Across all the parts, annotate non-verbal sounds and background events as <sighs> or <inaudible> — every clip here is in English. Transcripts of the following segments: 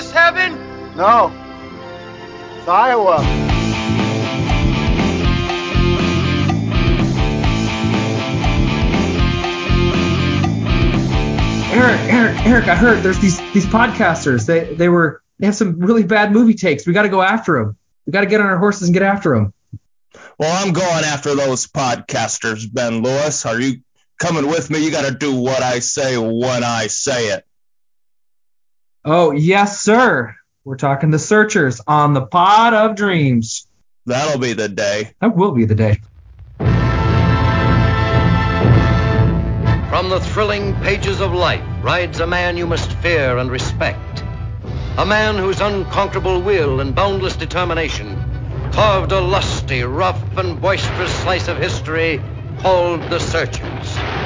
this heaven? No. It's Iowa. Eric, Eric, Eric, I heard there's these these podcasters. They they were they have some really bad movie takes. We got to go after them. We got to get on our horses and get after them. Well, I'm going after those podcasters, Ben Lewis. Are you coming with me? You got to do what I say when I say it. Oh, yes, sir. We're talking the searchers on the pod of dreams. That'll be the day. That will be the day. From the thrilling pages of life rides a man you must fear and respect. A man whose unconquerable will and boundless determination carved a lusty, rough, and boisterous slice of history called The Searchers.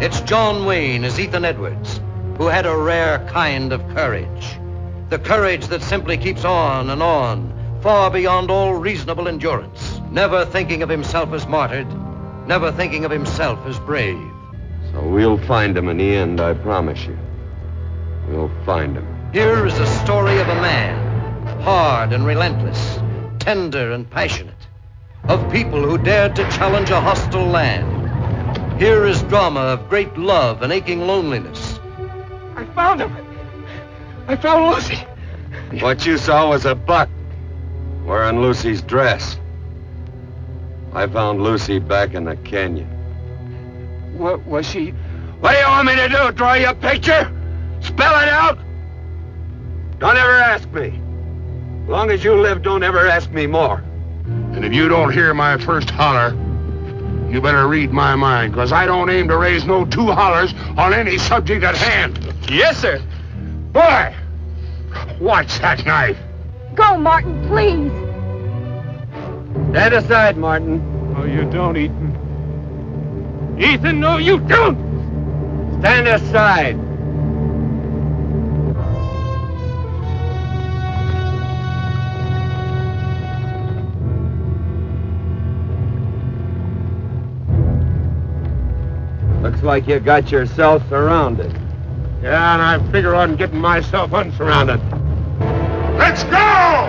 It's John Wayne as Ethan Edwards, who had a rare kind of courage. The courage that simply keeps on and on, far beyond all reasonable endurance, never thinking of himself as martyred, never thinking of himself as brave. So we'll find him in the end, I promise you. We'll find him. Here is a story of a man, hard and relentless, tender and passionate, of people who dared to challenge a hostile land. Here is drama of great love and aching loneliness. I found him. I found Lucy. What you saw was a buck wearing Lucy's dress. I found Lucy back in the canyon. What was she? What do you want me to do? Draw you a picture? Spell it out? Don't ever ask me. As long as you live, don't ever ask me more. And if you don't hear my first holler, you better read my mind, because I don't aim to raise no two hollers on any subject at hand. Yes, sir. Boy, watch that knife. Go, Martin, please. Stand aside, Martin. No, you don't, Ethan. Ethan, no, you don't. Stand aside. Like you got yourself surrounded. Yeah, and I figure on getting myself unsurrounded. Let's go!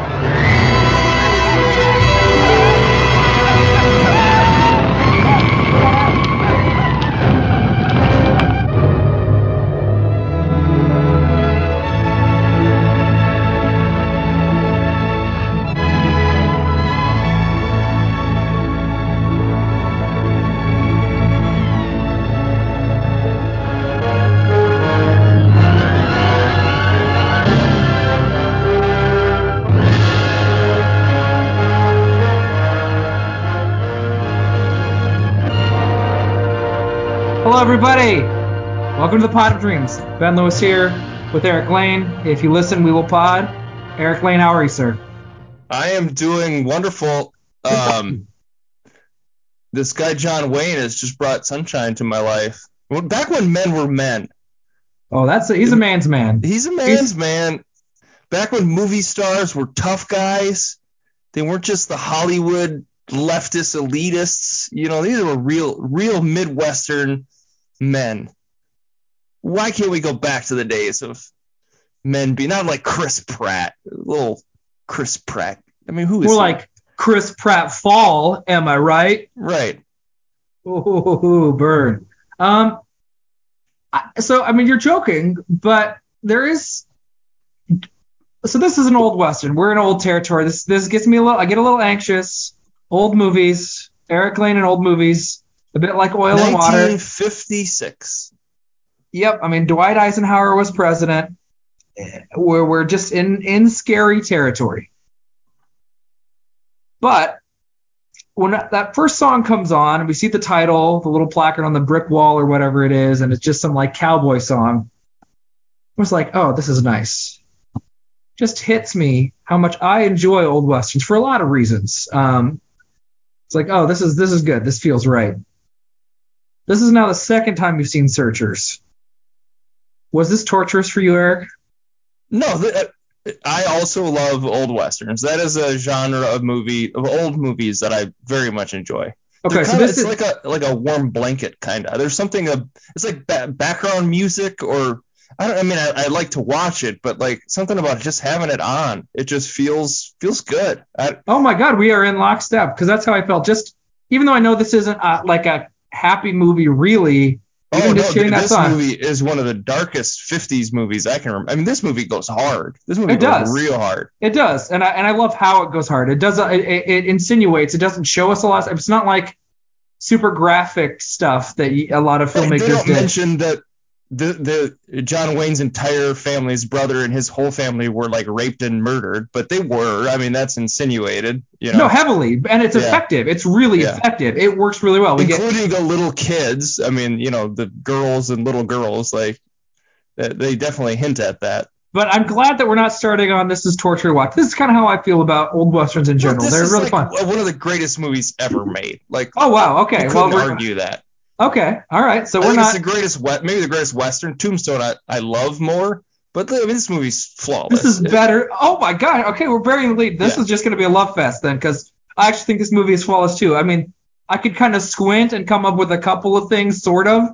Everybody. Welcome to the Pod of Dreams. Ben Lewis here with Eric Lane. If you listen, we will pod. Eric Lane, how are you, sir? I am doing wonderful. Um, <laughs> this guy John Wayne has just brought sunshine to my life. Well, Back when men were men, Oh, that's a, he's a man's man. he's a man's man. Back when movie stars were tough guys, they weren't just the Hollywood leftist elitists. You know, these were real, real Midwestern men. Why can't we go back to the days of men being not like Chris Pratt, little Chris Pratt? I mean, who is More like Chris Pratt Fall, am I right? right? Ooh, burn. Um, I- so I mean, you're joking, but there is. So this is an old western. We're in old territory. This this gets me a little. I get a little anxious. Old movies, Eric Lane and old movies, a bit like oil and water. 1956. Yep. I mean, Dwight Eisenhower was president. We're, we're just in, in scary territory. But when that- first song comes on and we see the title, the little placard on the brick wall or whatever it is, and it's just some like cowboy song, I was like, oh, this is nice. Just hits me how much I enjoy old westerns for a lot of reasons. Um, it's like, oh, this is this is good. This feels right. This is now the second time you've seen Searchers. Was this torturous for you, Eric? No, th- I also love old westerns. That is a genre of movie of old movies that I very much enjoy. Okay, They're so this it's is like a like a warm blanket kind of. There's something uh, it's like ba- background music or I don't. I mean, I, I like to watch it, but like something about just having it on, it just feels feels good. I, oh my god, we are in lockstep because that's how I felt. Just even though I know this isn't uh, like a happy movie, really. oh Even no, just hearing that this song. movie is one of the darkest '50s movies I can remember. I mean, this movie goes hard. This movie It goes does. real hard. It does, and I and I love how it goes hard. It does. It, it, it insinuates. It doesn't show us a lot. It's not like super graphic stuff that a lot of They, they filmmakers don't did. mention that the the John Wayne's entire family, his brother and his whole family were like raped and murdered, but they were. I mean, that's insinuated. You know, No, heavily, and it's Yeah. effective. It's really Yeah. effective. It works really well. We get including the little kids. I mean, you know, the girls and little girls, like they, definitely hint at that. But I'm glad that we're not starting on this is torture watch. This is kind of how I feel about old westerns in general. This They're really like fun. one of the greatest movies ever made. Like, Oh wow. Okay. Well, we're argue that. Okay. All right. So I we're not. it's the greatest, maybe the greatest western. Tombstone, I, I love more, but I mean, this movie's flawless. This is It- better. Oh my god. Okay, we're very in the lead. This Yeah. is just going to be a love fest then, because I actually think this movie is flawless too. I mean, I could kind of squint and come up with a couple of things, sort of.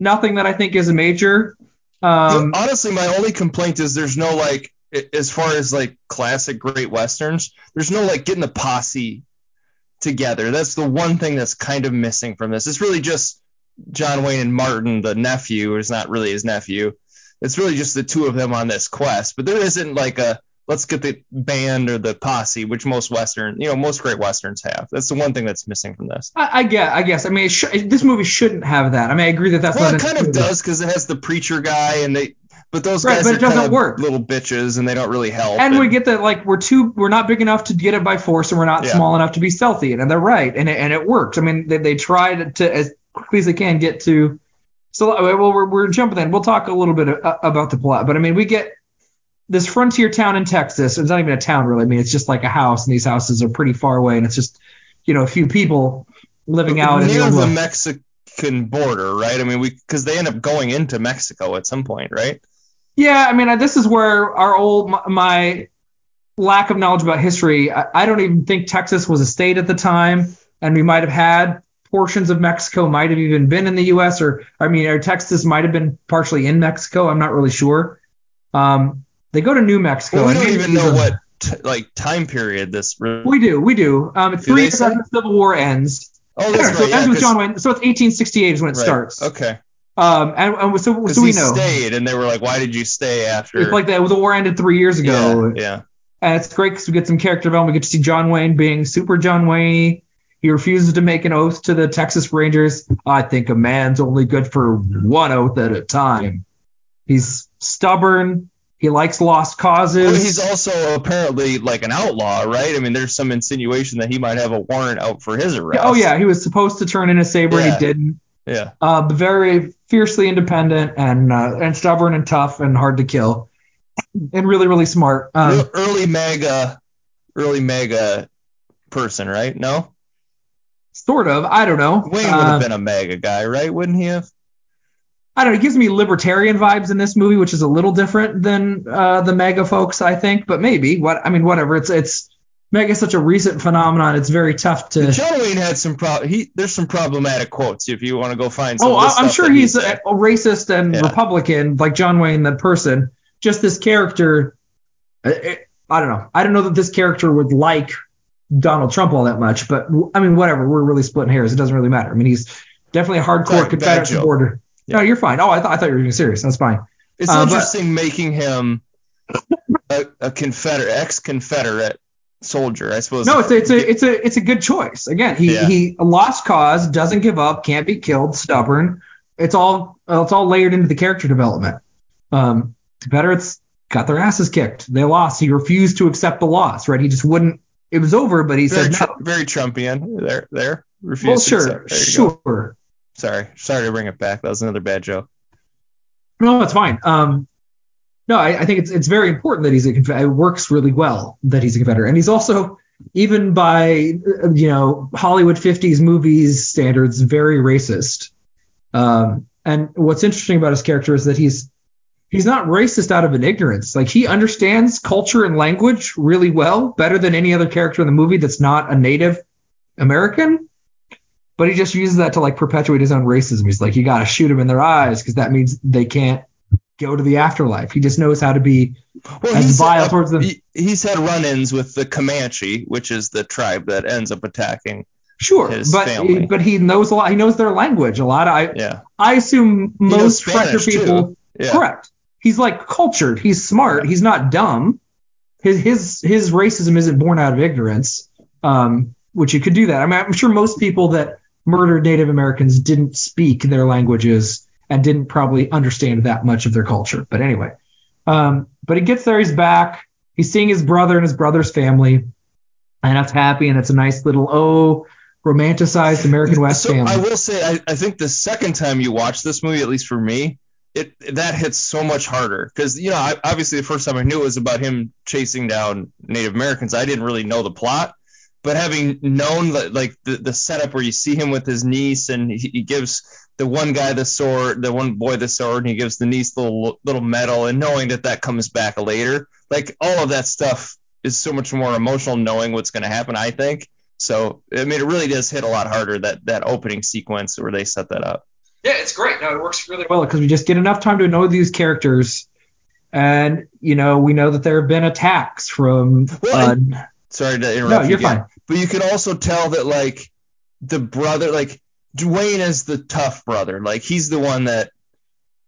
Nothing that I think is a major. Um, honestly, my only complaint is there's no like, as far as like classic great westerns, there's no like getting the posse together. That's the one thing that's kind of missing from this. It's really just John Wayne and Martin, the nephew, is not really his nephew. It's really just the two of them on this quest. But there isn't like a let's get the band or the posse, which most western, you know, most great westerns have. That's the one thing that's missing from this. I, I guess. I guess. I mean, it sh- this movie shouldn't have that. I mean, I agree that that's Well, not. it kind of does because it has the preacher guy and they, but those Right, guys but are it doesn't kind of work. little bitches and they don't really help. And we get that like we're too we're not big enough to get it by force and we're not Yeah. small enough to be stealthy and they're right and it, and it works. I mean they, they tried to as quickly as they can get to. So uh, well we're, we're jumping in. We'll talk a little bit about the plot, but I mean we get this frontier town in Texas. It's not even a town really. I mean it's just like a house and these houses are pretty far away and it's just you know a few people living out in the near the Mexican border, right? I mean, we because they end up going into Mexico at some point, right? Yeah, I mean, uh, this is where our old my, my lack of knowledge about history. I, I don't even think Texas was a state at the time, and we might have had portions of Mexico might have even been in the U.S. or I mean, or Texas might have been partially in Mexico. I'm not really sure. Um, they go to New Mexico. Well, we don't even know what t- like time period this. Re- We do, we do. Um, three years after the Civil War ends. oh, that's so right. ends yeah, John Wayne. So it's 1868 is when it right, starts. Okay. Um, and, and so, so we he know. stayed, and they were like, "Why did you stay after?" It's like that. The war ended three years ago. yeah, yeah. And it's great because we get some character development. We get to see John Wayne being super John Wayne. He refuses to make an oath to the Texas Rangers. I think a man's only good for one oath at a time. He's stubborn. He likes lost causes. Well, he's also apparently like an outlaw, right? I mean, there's some insinuation that he might have a warrant out for his arrest. oh yeah, he was supposed to turn in a saber and he didn't. yeah. Uh, but very fiercely independent and uh, and stubborn and tough and hard to kill, and really really smart. Um, early MAGA, early MAGA person, right? No, sort of. I don't know. Wayne would Uh, have been a MAGA guy, right? Wouldn't he have? I don't know. It gives me libertarian vibes in this movie, which is a little different than uh, the MAGA folks, I think. But maybe what I mean, whatever. It's it's MAGA is such a recent phenomenon. It's very tough to. John Wayne had some pro. He there's some problematic quotes if you want to go find some. Oh, of the I- I'm sure that he he's a, a racist and Yeah. Republican, like John Wayne, the person. Just this character. I, I- I don't know. I don't know that this character would like Donald Trump all that much, but I mean, whatever. We're really splitting hairs. It doesn't really matter. I mean, he's definitely a hardcore Confederate supporter. Yeah. No, you're fine. Oh, I thought I thought you were being serious. That's fine. It's Uh, but- interesting making him a, a Confederate, ex-Confederate soldier, I suppose. No, it's a, it's a it's a it's a good choice. Again, he Yeah. he a lost cause, doesn't give up, can't be killed, stubborn. It's all it's all layered into the character development. Um, Confederates got their asses kicked. They lost. He refused to accept the loss. Right? He just wouldn't. It was over, but he very, said no. Very Trumpian. There, there. Refused Well, sure, you go. sure. Sorry, sorry to bring it back. That was another bad joke. No, it's fine. Um, no, I, I think it's it's very important that he's a Confederate. It works really well that he's a Confederate, and he's also even by you know Hollywood 50s movies standards very racist. Um, and what's interesting about his character is that he's he's not racist out of an ignorance. Like he understands culture and language really well, better than any other character in the movie that's not a Native American. but he just uses that to like perpetuate his own racism. He's like, you got to shoot them in their eyes because that means they can't go to the afterlife. He just knows how to be Well, as he's, vile towards them. he- he's had run-ins with the Comanche, which is the tribe that ends up attacking. Sure, but family. but he knows a lot. He knows their language a lot. I Yeah, I assume most French people. Yeah. Correct. He's like cultured. He's smart. He's not dumb. His his his racism isn't born out of ignorance. Um, which you could do that. I mean, I'm sure most people that murdered Native Americans didn't speak their languages and didn't probably understand that much of their culture. But anyway, um, but he gets there. He's back. He's seeing his brother and his brother's family, and that's happy. And it's a nice little oh romanticized American West so family. I will say, I, I think the second time you watch this movie, at least for me, it that hits so much harder because you know, I, obviously the first time I knew it was about him chasing down Native Americans. I didn't really know the plot, but having known that, like the, the setup where you see him with his niece and he, he gives the one guy the sword, the one boy the sword, and he gives the niece the little, little medal, and knowing that that comes back later, like all of that stuff is so much more emotional knowing what's going to happen. I think. So I mean, it really does hit a lot harder that that opening sequence where they set that up. Yeah, it's great. No, it works really well because we just get enough time to know these characters, and you know we know that there have been attacks from. Well, Uh, Sorry to interrupt. no, you you're again. fine. But you can also tell that like the brother, like Dwayne is the tough brother. Like he's the one that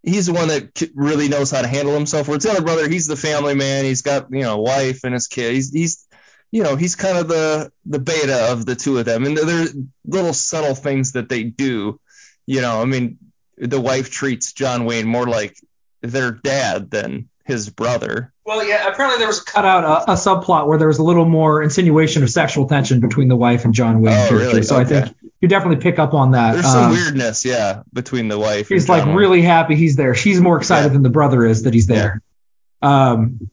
he's the one that really knows how to handle himself. Whereas the other brother, he's the family man. He's got you know wife and his kid. He's he's you know he's kind of the the beta of the two of them. And there are little subtle things that they do. You know, I mean, the wife treats John Wayne more like their dad than his brother. Well, yeah. Apparently, there was cut out a, a subplot where there was a little more insinuation of sexual tension between the wife and John Wayne Oh, character. really? So I think you definitely pick up on that. There's some Um, weirdness, yeah, between the wife. He's like Wayne. really happy he's there. She's more excited Yeah. than the brother is that he's there. Um.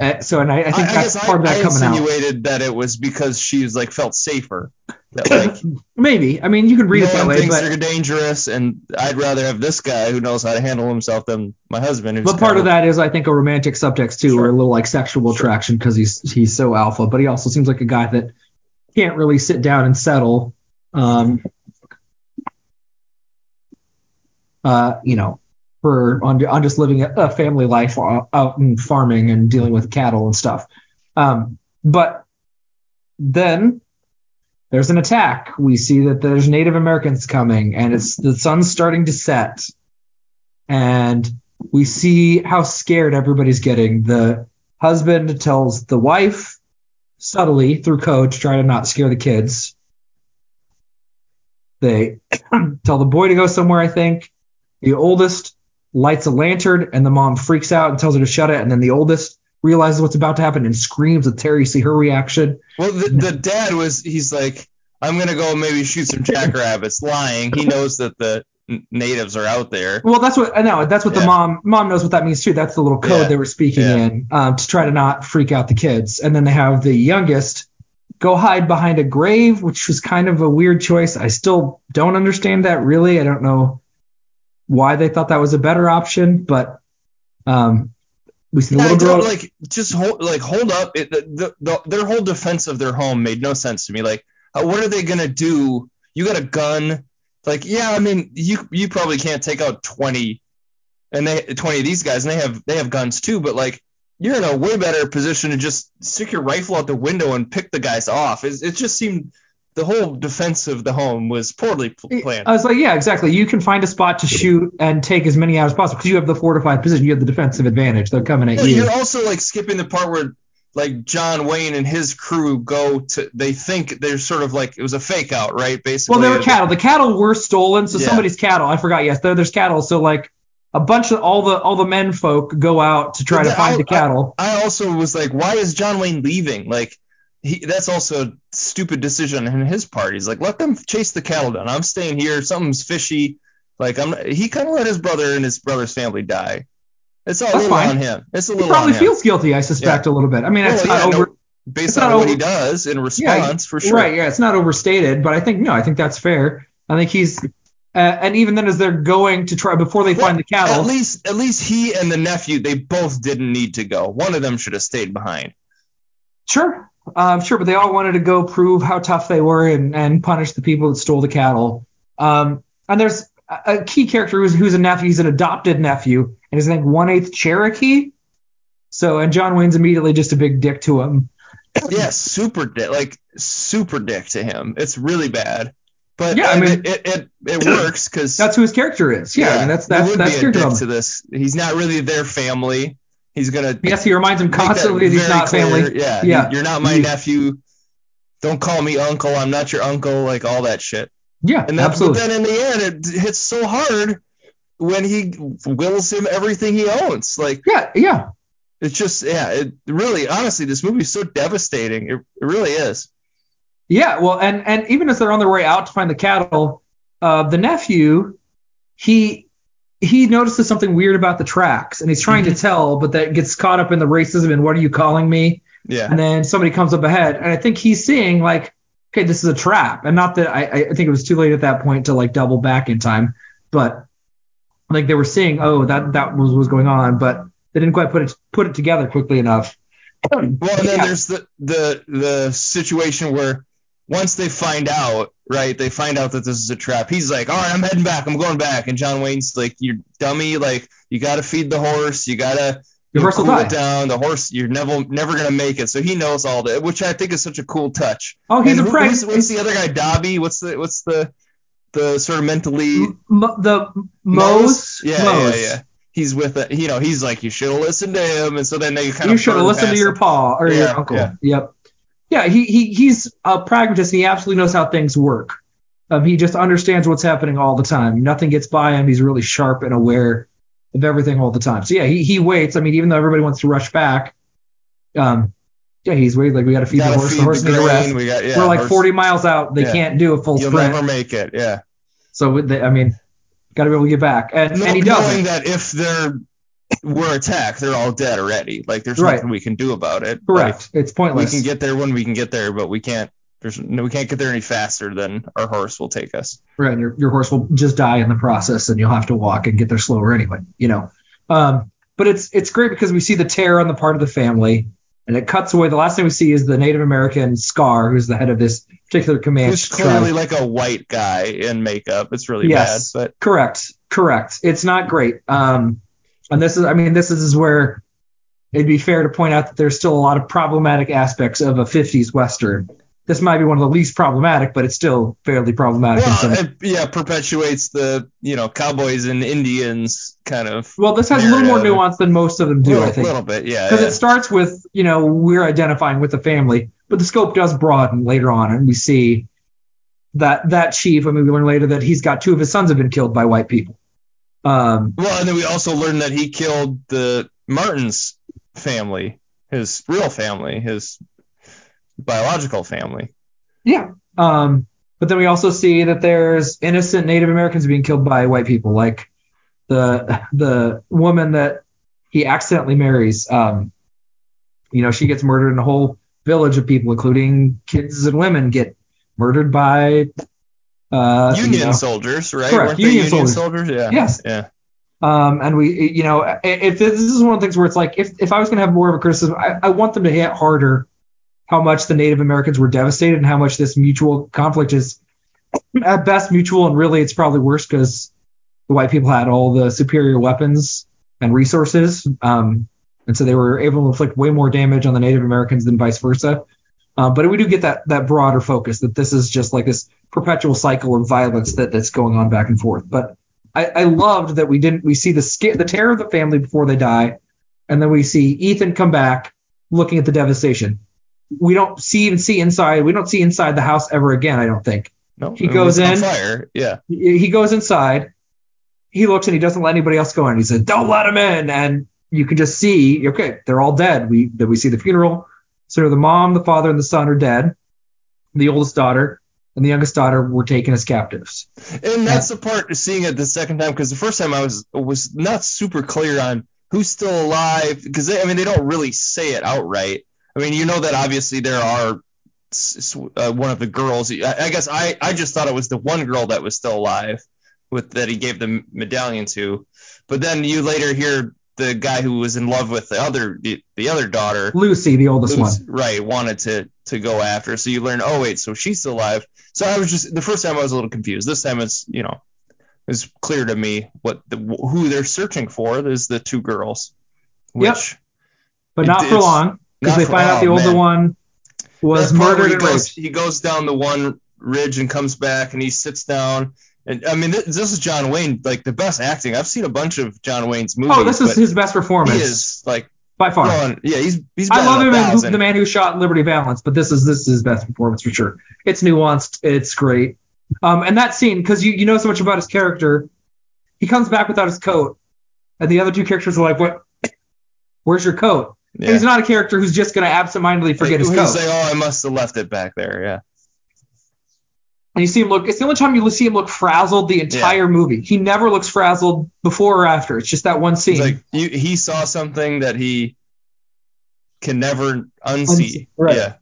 Uh, So, and I, I think I, I that's guess part of that I coming out. insinuated that it was because she was like felt safer. That like <laughs> Maybe. I mean, you can read it that way, things but are dangerous, and I'd rather have this guy who knows how to handle himself than my husband. But part of that is, I think, a romantic subtext too, or a little like sexual attraction because he's he's so alpha. But he also seems like a guy that can't really sit down and settle. Um, uh, you know, for on on just living a, a family life out and farming and dealing with cattle and stuff. Um, but then there's an attack. We see that there's Native Americans coming, and it's the sun's starting to set, and we see how scared everybody's getting. The husband tells the wife subtly through code to try to not scare the kids. They <clears throat> tell the boy to go somewhere, I think. The oldest lights a lantern, and the mom freaks out and tells her to shut it. And then the oldest realizes what's about to happen and screams at Terry. See her reaction. Well, the, the dad was he's like, I'm gonna go maybe shoot some jackrabbits. Lying, he knows that the natives are out there. Well, that's what I know. That's what the mom mom knows what that means too. That's the little code Yeah. they were speaking Yeah. in um, to try to not freak out the kids. And then they have the youngest go hide behind a grave, which was kind of a weird choice. I still don't understand that really. I don't know why they thought that was a better option, but um, we see the Yeah, little girl. like just hold like hold up. It, the, the, the, their whole defense of their home made no sense to me. Like, uh, what are they gonna do? You got a gun. Like, yeah, I mean, you you probably can't take out twenty, and they twenty of these guys, and they have they have guns too. But like, you're in a way better position to just stick your rifle out the window and pick the guys off. It, it just seemed the whole defense of the home was poorly pl- planned. I was like, yeah, exactly. You can find a spot to shoot and take as many out as possible because you have the fortified position. You have the defensive advantage. They're coming at Yeah, you. you're also like skipping the part where like John Wayne and his crew go to they think they're sort of like it was a fake out, right? Basically. Well, there were cattle. The cattle were stolen, so Yeah. somebody's cattle. I forgot. Yes, there, there's cattle. So like a bunch of all the all the men folk go out to try But to find I- the cattle. I also was like, why is John Wayne leaving? Like he, that's also a stupid decision on his part. He's like, let them chase the cattle down. I'm staying here. Something's fishy. Like I'm. He kind of let his brother and his brother's family die. It's all That's little fine. on him. It's a he little probably on him. feels guilty. I suspect a little bit. I mean, Well, it's yeah, not no, over. based it's on not what he does in Yeah, response, for sure. Right. Yeah, it's not overstated, but I think no, I think that's fair. I think he's. Uh, and even then, as they're going to try before they find the cattle, At least, at least he and the nephew, they both didn't need to go. One of them should have stayed behind. Sure. Um, sure, but they all wanted to go prove how tough they were and, and punish the people that stole the cattle. Um, and there's a, a key character who's, who's a nephew. He's an adopted nephew, and his name one eighth Cherokee. So, and John Wayne's immediately just a big dick to him. yeah, super dick, like super dick to him. It's really bad. But Yeah, I mean- mean, it it, it works because That's who his character is. Yeah, I mean, that's that's that's be character dick to this. He's not really their family. He's gonna Yes, he reminds him constantly that he's not clear. family. Yeah, Yeah. You're not my nephew. Don't call me uncle. I'm not your uncle. Like all that shit. Yeah, And then, absolutely. but then in the end, it hits so hard when he wills him everything he owns. Like yeah, yeah. it's just yeah. It really, honestly, this movie is so devastating. It, it really is. Yeah, well, and and even as they're on their way out to find the cattle, uh, the nephew, he he notices something weird about the tracks, and he's trying Mm-hmm. to tell, but that gets caught up in the racism and what are you calling me? Yeah. And then somebody comes up ahead, and I think he's seeing like, okay, this is a trap, and not that I I think it was too late at that point to like double back in time, but like they were seeing, oh, that that was was going on, but they didn't quite put it put it together quickly enough. Well, and then Yeah. there's the the the situation where once they find out, right? They find out that this is a trap. He's like, "All right, I'm heading back. I'm going back." And John Wayne's like, "You dummy! Like, you got to feed the horse. You got to The horse will cool die." it down. The horse, you're never never gonna make it." So he knows all that, which I think is such a cool touch. Oh, he's And a who's- What's the other guy? Dobby. What's the what's the the sort of mentally M- the Mose, Yeah, Mose. yeah, yeah. He's with it. You know, he's like, you should have listened to him, and so then they kind You of you should have listened to your pa or your uncle. yeah. Yep. Yeah, he, he he's a pragmatist. And he absolutely knows how things work. Um, he just understands what's happening all the time. Nothing gets by him. He's really sharp and aware of everything all the time. So yeah, he he waits. I mean, even though everybody wants to rush back, um, yeah, he's waiting. Like we got to feed the horse. feed the horse the need a rest. we got- yeah, We're like horse- 40 miles out. They Yeah. can't do a full You'll sprint. never make it. Yeah. so with the, I mean, got to be able to get back. And, No- and he knowing doesn't. that if they're we're attacked, they're all dead already. Like there's Right. nothing we can do about it. Correct. it's Like, pointless. we can get there when we can get there, but we can't. There's no, we can't get there any faster than our horse will take us. Right, your, your horse will just die in the process, and you'll have to walk and get there slower anyway. You know, um, but it's it's great because we see the terror on the part of the family, and it cuts away. The last thing we see is the Native American Scar, who's the head of this particular command. Who's clearly like a white guy in makeup. It's really Yes, bad, but correct, correct. It's not great. Um, and this is, I mean, this is where it'd be fair to point out that there's still a lot of problematic aspects of a 50s western. This might be one of the least problematic, but it's still fairly problematic. in well, some- it, yeah, perpetuates the you know cowboys and Indians kind of. well, this has a little more nuance than most of them do, little, I think. A little bit, yeah. because yeah. it starts with you know we're identifying with the family but the scope does broaden later on and we see that that chief i mean we learn later that he's got two of his sons have been killed by white people um Well, and then we also learned that he killed the Martin's family, his real family, his biological family. yeah um but then we also see that there's innocent native americans being killed by white people like the the woman that he accidentally marries um you know she gets murdered and a whole village of people including kids and women get murdered by uh you Union know, soldiers, right? Correct, Weren't they Union Union soldiers. soldiers? Yeah. Yes. Yeah. Um, and we, you know, if this is one of the things where it's like, if, if I was going to have more of a criticism, I, I want them to hit harder how much the Native Americans were devastated and how much this mutual conflict is at best mutual. And really, it's probably worse because the white people had all the superior weapons and resources. Um, and so they were able to inflict way more damage on the Native Americans than vice versa. Uh, but we do get that that broader focus that this is just like this perpetual cycle of violence that that's going on back and forth. But I, I loved that we didn't we see the sca- the terror of the family before they die, and then we see Ethan come back looking at the devastation. We don't see even see inside. We don't see inside the house ever again. I don't think. No. He goes in. fire. Yeah. He goes inside. He looks and he doesn't let anybody else go in. He says, "Don't let him in." And you can just see, okay, they're all dead. We that we see the funeral. So the mom, the father, and the son are dead. The oldest daughter and the youngest daughter were taken as captives. And that's the part seeing it the second time because the first time I was was not super clear on who's still alive because I mean they don't really say it outright. I mean you know that obviously there are uh, one of the girls. I, I guess I I just thought it was the one girl that was still alive with that he gave the medallion to, but then you later hear the guy who was in love with the other the, the other daughter, Lucy, the oldest was- one. right, wanted to to go after. So you learn, oh wait, so she's still alive. So I was just the first time I was a little confused. This time it's you know it's clear to me what the who they're searching for is the two girls. Yep. Which But It- not for long because they for- find out oh, the older man. one was that murdered he goes, he goes down the one ridge and comes back and he sits down. And I mean, this, this is John Wayne, like the best acting. I've seen a bunch of John Wayne's oh, movies. Oh, this is his best performance He is like by far. going, yeah, he's he's. I love him a in Who- thousand. The Man Who Shot Liberty Valance, but this is this is his best performance for sure. It's nuanced, it's great. Um, and that scene, because you, you know so much about his character, he comes back without his coat, and the other two characters are like, "What? Where's your coat?" Yeah. he's not a character who's just going to absentmindedly forget his coat. like, oh, I must have left it back there. Yeah. And you see him look. It's the only time you see him look frazzled the entire movie. He never looks frazzled before or after. It's just that one scene. It's like you, he saw something that he can never unsee. Unsee, right. Yeah.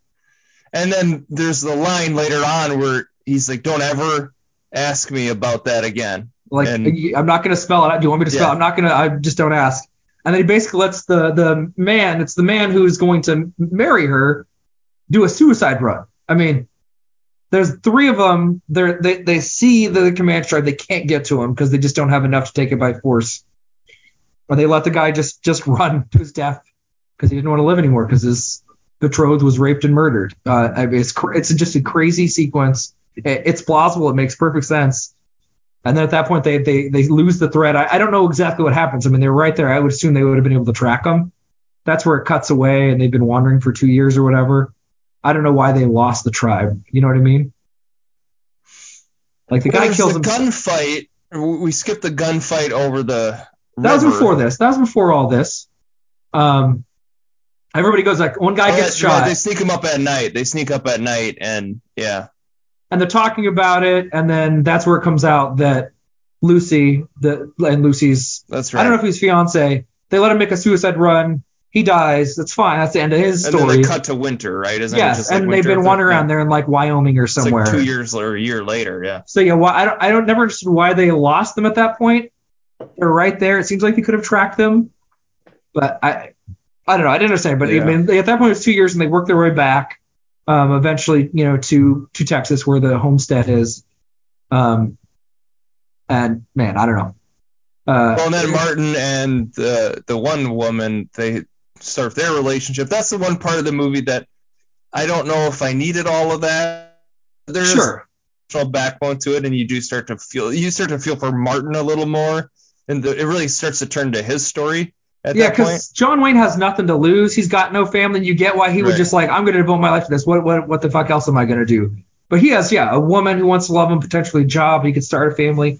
And then there's the line later on where he's like, "Don't ever ask me about that again." Like And- I'm not gonna spell it. out. Do you want me to spell? Yeah. it? I'm not gonna. I just don't ask. And then he basically lets the the man. It's the man who's going to marry her do a suicide run. I mean, there's three of them. They're, they they see the command strike. They can't get to him because they just don't have enough to take it by force. Or they let the guy just just run to his death because he didn't want to live anymore because his betrothed was raped and murdered. Uh, I mean, it's it's just a crazy sequence. It, it's plausible. It makes perfect sense. And then at that point, they they they lose the thread. I, I don't know exactly what happens. I mean, they're right there. I would assume they would have been able to track them. That's where it cuts away, and they've been wandering for two years or whatever. I don't know why they lost the tribe. You know what I mean? Like the guy kills the him. gunfight. We skipped the gunfight over the. That was before this. That was before all this. Um, everybody goes like one guy Oh, gets right, shot. They sneak him up at night. They sneak up at night, and yeah, and they're talking about it, and then that's where it comes out that Lucy, the and Lucy's, that's right. I don't know if he's fiance, they let him make a suicide run. He dies. That's fine. That's the end of his and then story. they cut to winter, right? Isn't it yes, just like and they've been wandering around there in like Wyoming or somewhere. like two years or a year later, yeah. So yeah, well, I don't, I don't never understood why they lost them at that point. They're right there. It seems like they could have tracked them, but I, I don't know. I didn't understand. But Yeah. I mean, at that point it was two years, and they worked their way back, um, eventually, you know, to to Texas where the homestead is. Um, and man, I don't know. Uh, Well, and then Martin and the the one woman they start their relationship. That's the one part of the movie that I don't know if I needed all of that. There's sure. emotional backbone to it, and you do start to feel you start to feel for Martin a little more, and the, it really starts to turn to his story at Yeah, because John Wayne has nothing to lose. He's got no family. You get why he would Right. just like, I'm going to devote my life to this. What what what the fuck else am I going to do? But he has, yeah, a woman who wants to love him, potentially a job. He could start a family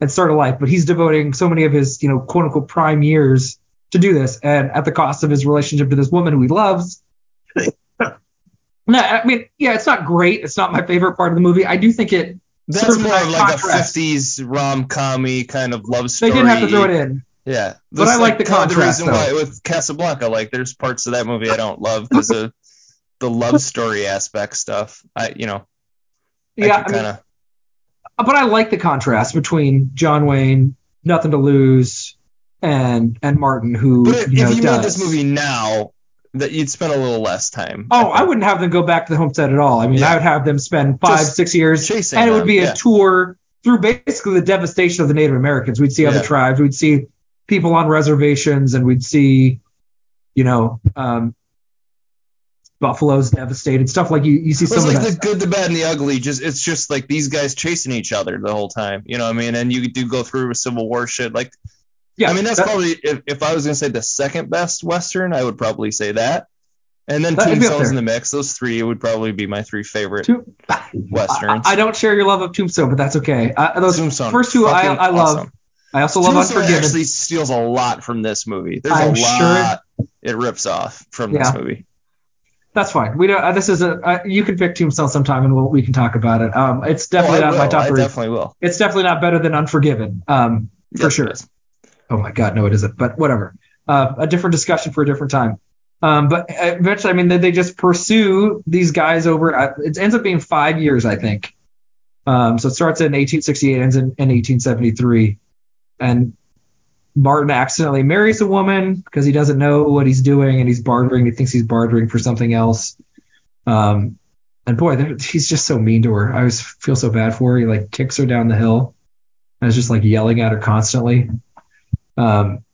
and start a life. But he's devoting so many of his, you know, quote unquote prime years to do this, and at the cost of his relationship to this woman who he loves. no, I mean, yeah, it's not great. It's not my favorite part of the movie. I do think it. That's more that of like contrast. a 50s rom commy kind of love story. They didn't have to throw it in. Yeah, But I like the kind of contrast, reason why though. with Casablanca, like there's parts of that movie I don't love because of the love <laughs> story aspect stuff. I, you know, Yeah, I I mean, but I like the contrast between John Wayne, nothing to lose, and and Martin, who But if, you know if you does. made this movie now, that you'd spend a little less time. Oh, I think. wouldn't have them go back to the homestead at all. I mean, Yeah. I would have them spend five, Just six years, chasing and it would them, be a yeah. tour through basically the devastation of the Native Americans. We'd see other Yeah. tribes, we'd see people on reservations, and we'd see, you know, um, buffaloes devastated, stuff like you. You see It's some of like the good, the bad, and the ugly. Just it's just like these guys chasing each other the whole time. You know what I mean? And you do go through a Civil War shit. Like, yeah, I mean, that's that- probably if, if I was gonna say the second best western, I would probably say that. And then That'd be up Tombstone's in the mix. Those three would probably be my three favorite Two- westerns. I, I don't share your love of Tombstone, but that's okay. Uh, those Tombstone, first two I, I love. awesome. I also love Tombstone Unforgiven. actually steals a lot from this movie. There's I'm a sure- lot it rips off from this movie. That's fine. We don't. Uh, this is a. Uh, you can pick Tombstone sometime, and we'll, we can talk about it. Um, it's definitely oh, not my will. top I definitely will. It's definitely not better than Unforgiven. Um, for Yes, sure. Oh my God, no, it isn't. But whatever. Uh, a different discussion for a different time. Um, but eventually, I mean, they, they just pursue these guys over. Uh, it ends up being five years, I think. Um, so it starts in 1868, ends in, in 1873, and Martin accidentally marries a woman because he doesn't know what he's doing and he's bartering. He thinks he's bartering for something else. Um, and boy, he's just so mean to her. I always feel so bad for her. He like kicks her down the hill and is just like yelling at her constantly. Um,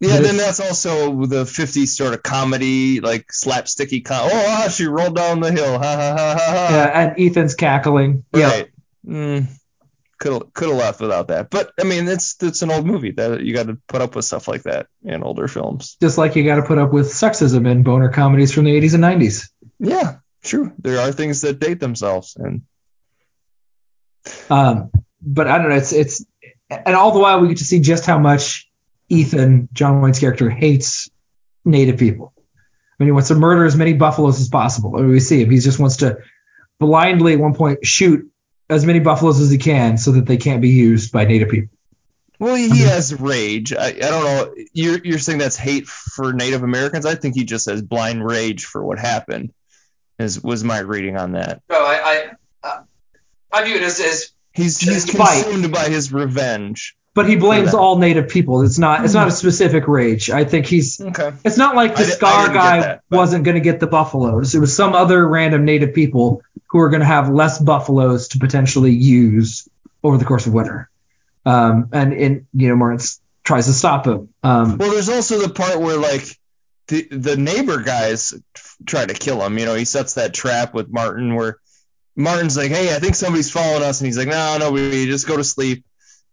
Yeah, then that's also the 50s sort of comedy, like slapsticky. Com- oh, ah, she rolled down the hill. Ha ha ha ha ha. yeah, and Ethan's cackling. Yeah, Right. Mm, could have could have left without that. But I mean, it's it's an old movie that you got to put up with stuff like that in older films. just like you got to put up with sexism in boner comedies from the 80s and 90s. Yeah, true. There are things that date themselves, and Um, but I don't know. It's it's and all the while we get to see just how much Ethan, John Wayne's character, hates Native people. I mean, he wants to murder as many buffaloes as possible. I mean, we see him. He just wants to blindly at one point shoot as many buffaloes as he can so that they can't be used by Native people. well, he mm-hmm. has rage. I, I don't know. You're you're saying that's hate for Native Americans. I think he just has blind rage for what happened. Is was my reading on that. No, I I, I view it as, as He's he's His fight. consumed by his revenge. but he blames all Native people. It's not it's not a specific rage. I think he's Okay. It's not like the I Scar didn't guy that, wasn't going to get the buffaloes. It was some other random native people who are going to have less buffaloes to potentially use over the course of winter. Um, and and you know Martin tries to stop him. Um, Well, there's also the part where like the the neighbor guys try to kill him. You know, he sets that trap with Martin where Martin's like, "Hey, I think somebody's following us," and he's like, "No, no, we just go to sleep."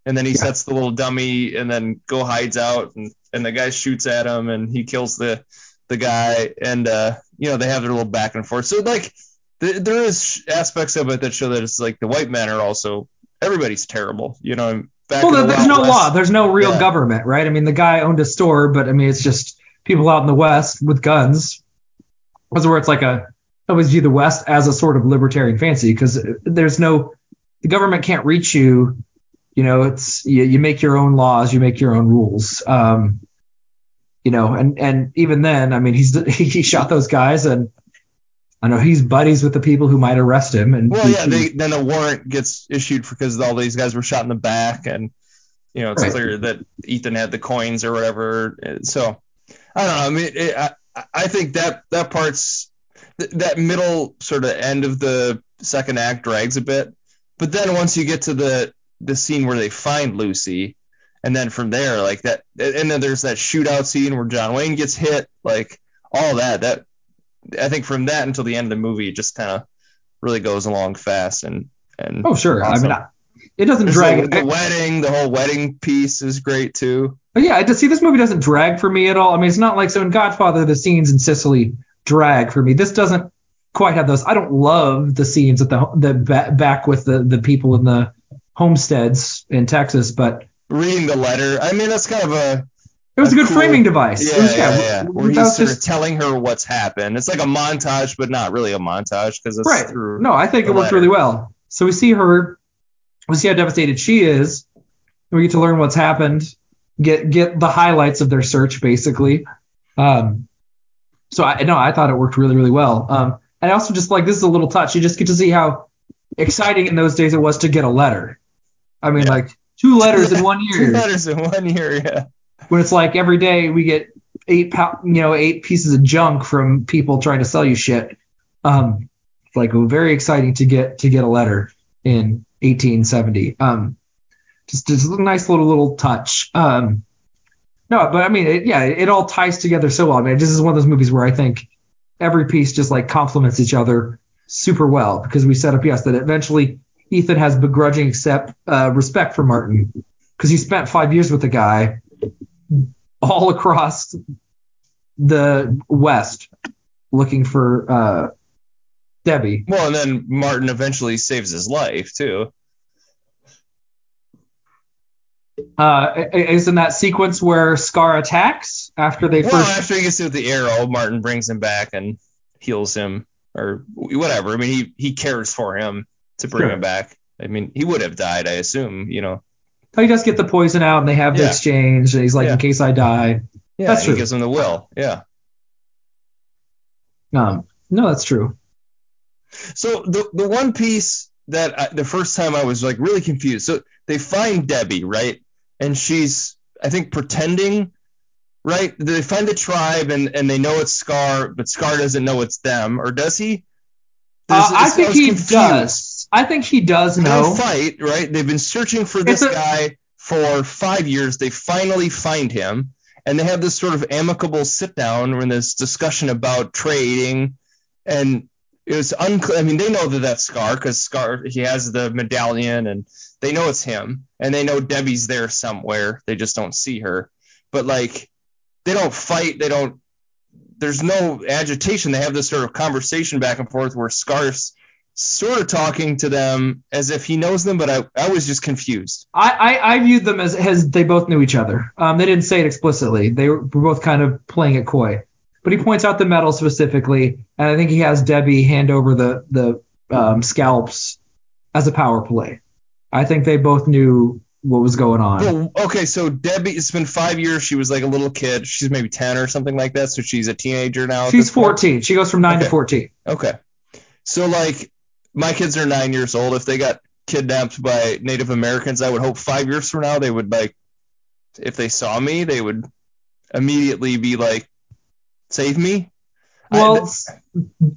And then he sets the little dummy, and then go hides out, and, and the guy shoots at him, and he kills the the guy, and uh, you know they have their little back and forth. So like, th- there is aspects of it that show that it's like the white men are also everybody's terrible. You know, back well, the there's no West- law. There's no real Yeah. government, right? I mean, the guy owned a store, but I mean, it's just people out in the West with guns. That's where it's like a I always view the West as a sort of libertarian fancy because there's no the government can't reach you. You know, it's you, you make your own laws, you make your own rules. Um, you know, and and even then, I mean, he's <laughs> he shot those guys, and I know he's buddies with the people who might arrest him. And Well, yeah, they, then a warrant gets issued because all these guys were shot in the back, and you know it's Right. clear that Ethan had the coins or whatever. So I don't know. I mean, it, I I think that that part's th- that middle sort of end of the second act drags a bit, but then once you get to the the scene where they find Lucy, and then from there, like that, and then there's that shootout scene where John Wayne gets hit, like all that. That I think from that until the end of the movie, it just kind of really goes along fast and and oh sure, I mean, I, it doesn't There's drag. the, the wedding, the whole wedding piece is great too. But yeah, I just see this movie doesn't drag for me at all. I mean, it's not like so in Godfather the scenes in Sicily drag for me. This doesn't quite have those. I don't love the scenes at the the back with the the people in the homesteads in Texas, but Reading the letter, I mean that's kind of a it was a, A good cool- framing device. yeah, was- yeah, yeah. that Where he's sort just- of telling her what's happened. It's like a montage, but not really a montage because it's right. through. No, I think it worked letter. really well. So we see her, we see how devastated she is. and We get to learn what's happened, get get the highlights of their search basically. Um, so I no, I thought it worked really really well. Um, and I also just like this is a little touch. You just get to see how exciting in those days it was to get a letter. I mean, Yeah. like two letters in one <laughs> year. Two letters in one year, yeah. when it's like every day we get eight you know eight pieces of junk from people trying to sell you shit um it's like very exciting to get to get a letter in 1870 um just just a nice little little touch um no but i mean it, yeah it all ties together so well i mean this is one of those movies where i think every piece just like complements each other super well because we set up yes that eventually ethan has begrudging accept uh, respect for martin because he spent five years with the guy all across the west looking for uh, Debbie. Well, and then Martin eventually saves his life too. Uh, is in that sequence where Scar attacks after they Well, first. after he gets with the arrow, Martin brings him back and heals him or whatever. I mean, he he cares for him to bring Sure. him back. I mean, he would have died, I assume. You know. He does get the poison out, and they have the Yeah. exchange. And he's like, Yeah. "In case I die." Yeah, That's he gives him the will. Yeah. Um, no, that's true. So the the one piece that I, the first time I was like really confused. So they find Debbie, right? And she's I think pretending, right? They find the tribe and and they know it's Scar, but Scar doesn't know it's them, or does he? Uh, I think he confused. does. I think he does They know. fight, right? They've been searching for this a- guy for five years. They finally find him, and they have this sort of amicable sit down or this discussion about trading. And it was unclear. I mean, they know that that's Scar because Scar he has the medallion, and they know it's him, and they know Debbie's there somewhere. They just don't see her. But like, they don't fight. They don't. There's no agitation. They have this sort of conversation back and forth where Scar's sort of talking to them as if he knows them, but I, I was just confused. I, I, I viewed them as, as they both knew each other. Um, they didn't say it explicitly. They were both kind of playing it coy. But he points out the medal specifically, and I think he has Debbie hand over the the um, scalps as a power play. I think they both knew what was going on. Well, okay, so Debbie, it's been five years. She was like a little kid. She's maybe 10 or something like that. So she's a teenager now. She's this point? 14. She goes from 9 to 14. Okay. So like my kids are nine years old. If they got kidnapped by Native Americans, I would hope five years from now they would like, if they saw me, they would immediately be like, save me. Well, s-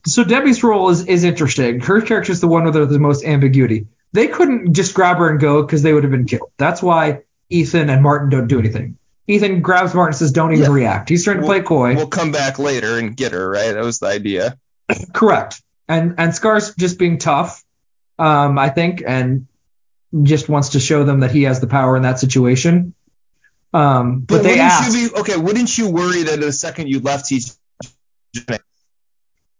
so Debbie's role is, is interesting. Her character is the one with the, most ambiguity. They couldn't just grab her and go because they would have been killed. That's why Ethan and Martin don't do anything. Ethan grabs Martin and says, "Don't even Yeah. react." He's trying to play coy. we'll come back later and get her, right? That was the idea. <clears throat> Correct. And and Scar's just being tough, um, I think, and just wants to show them that he has the power in that situation. Um, but, they wouldn't ask. you be okay? Wouldn't you worry that the second you left, he's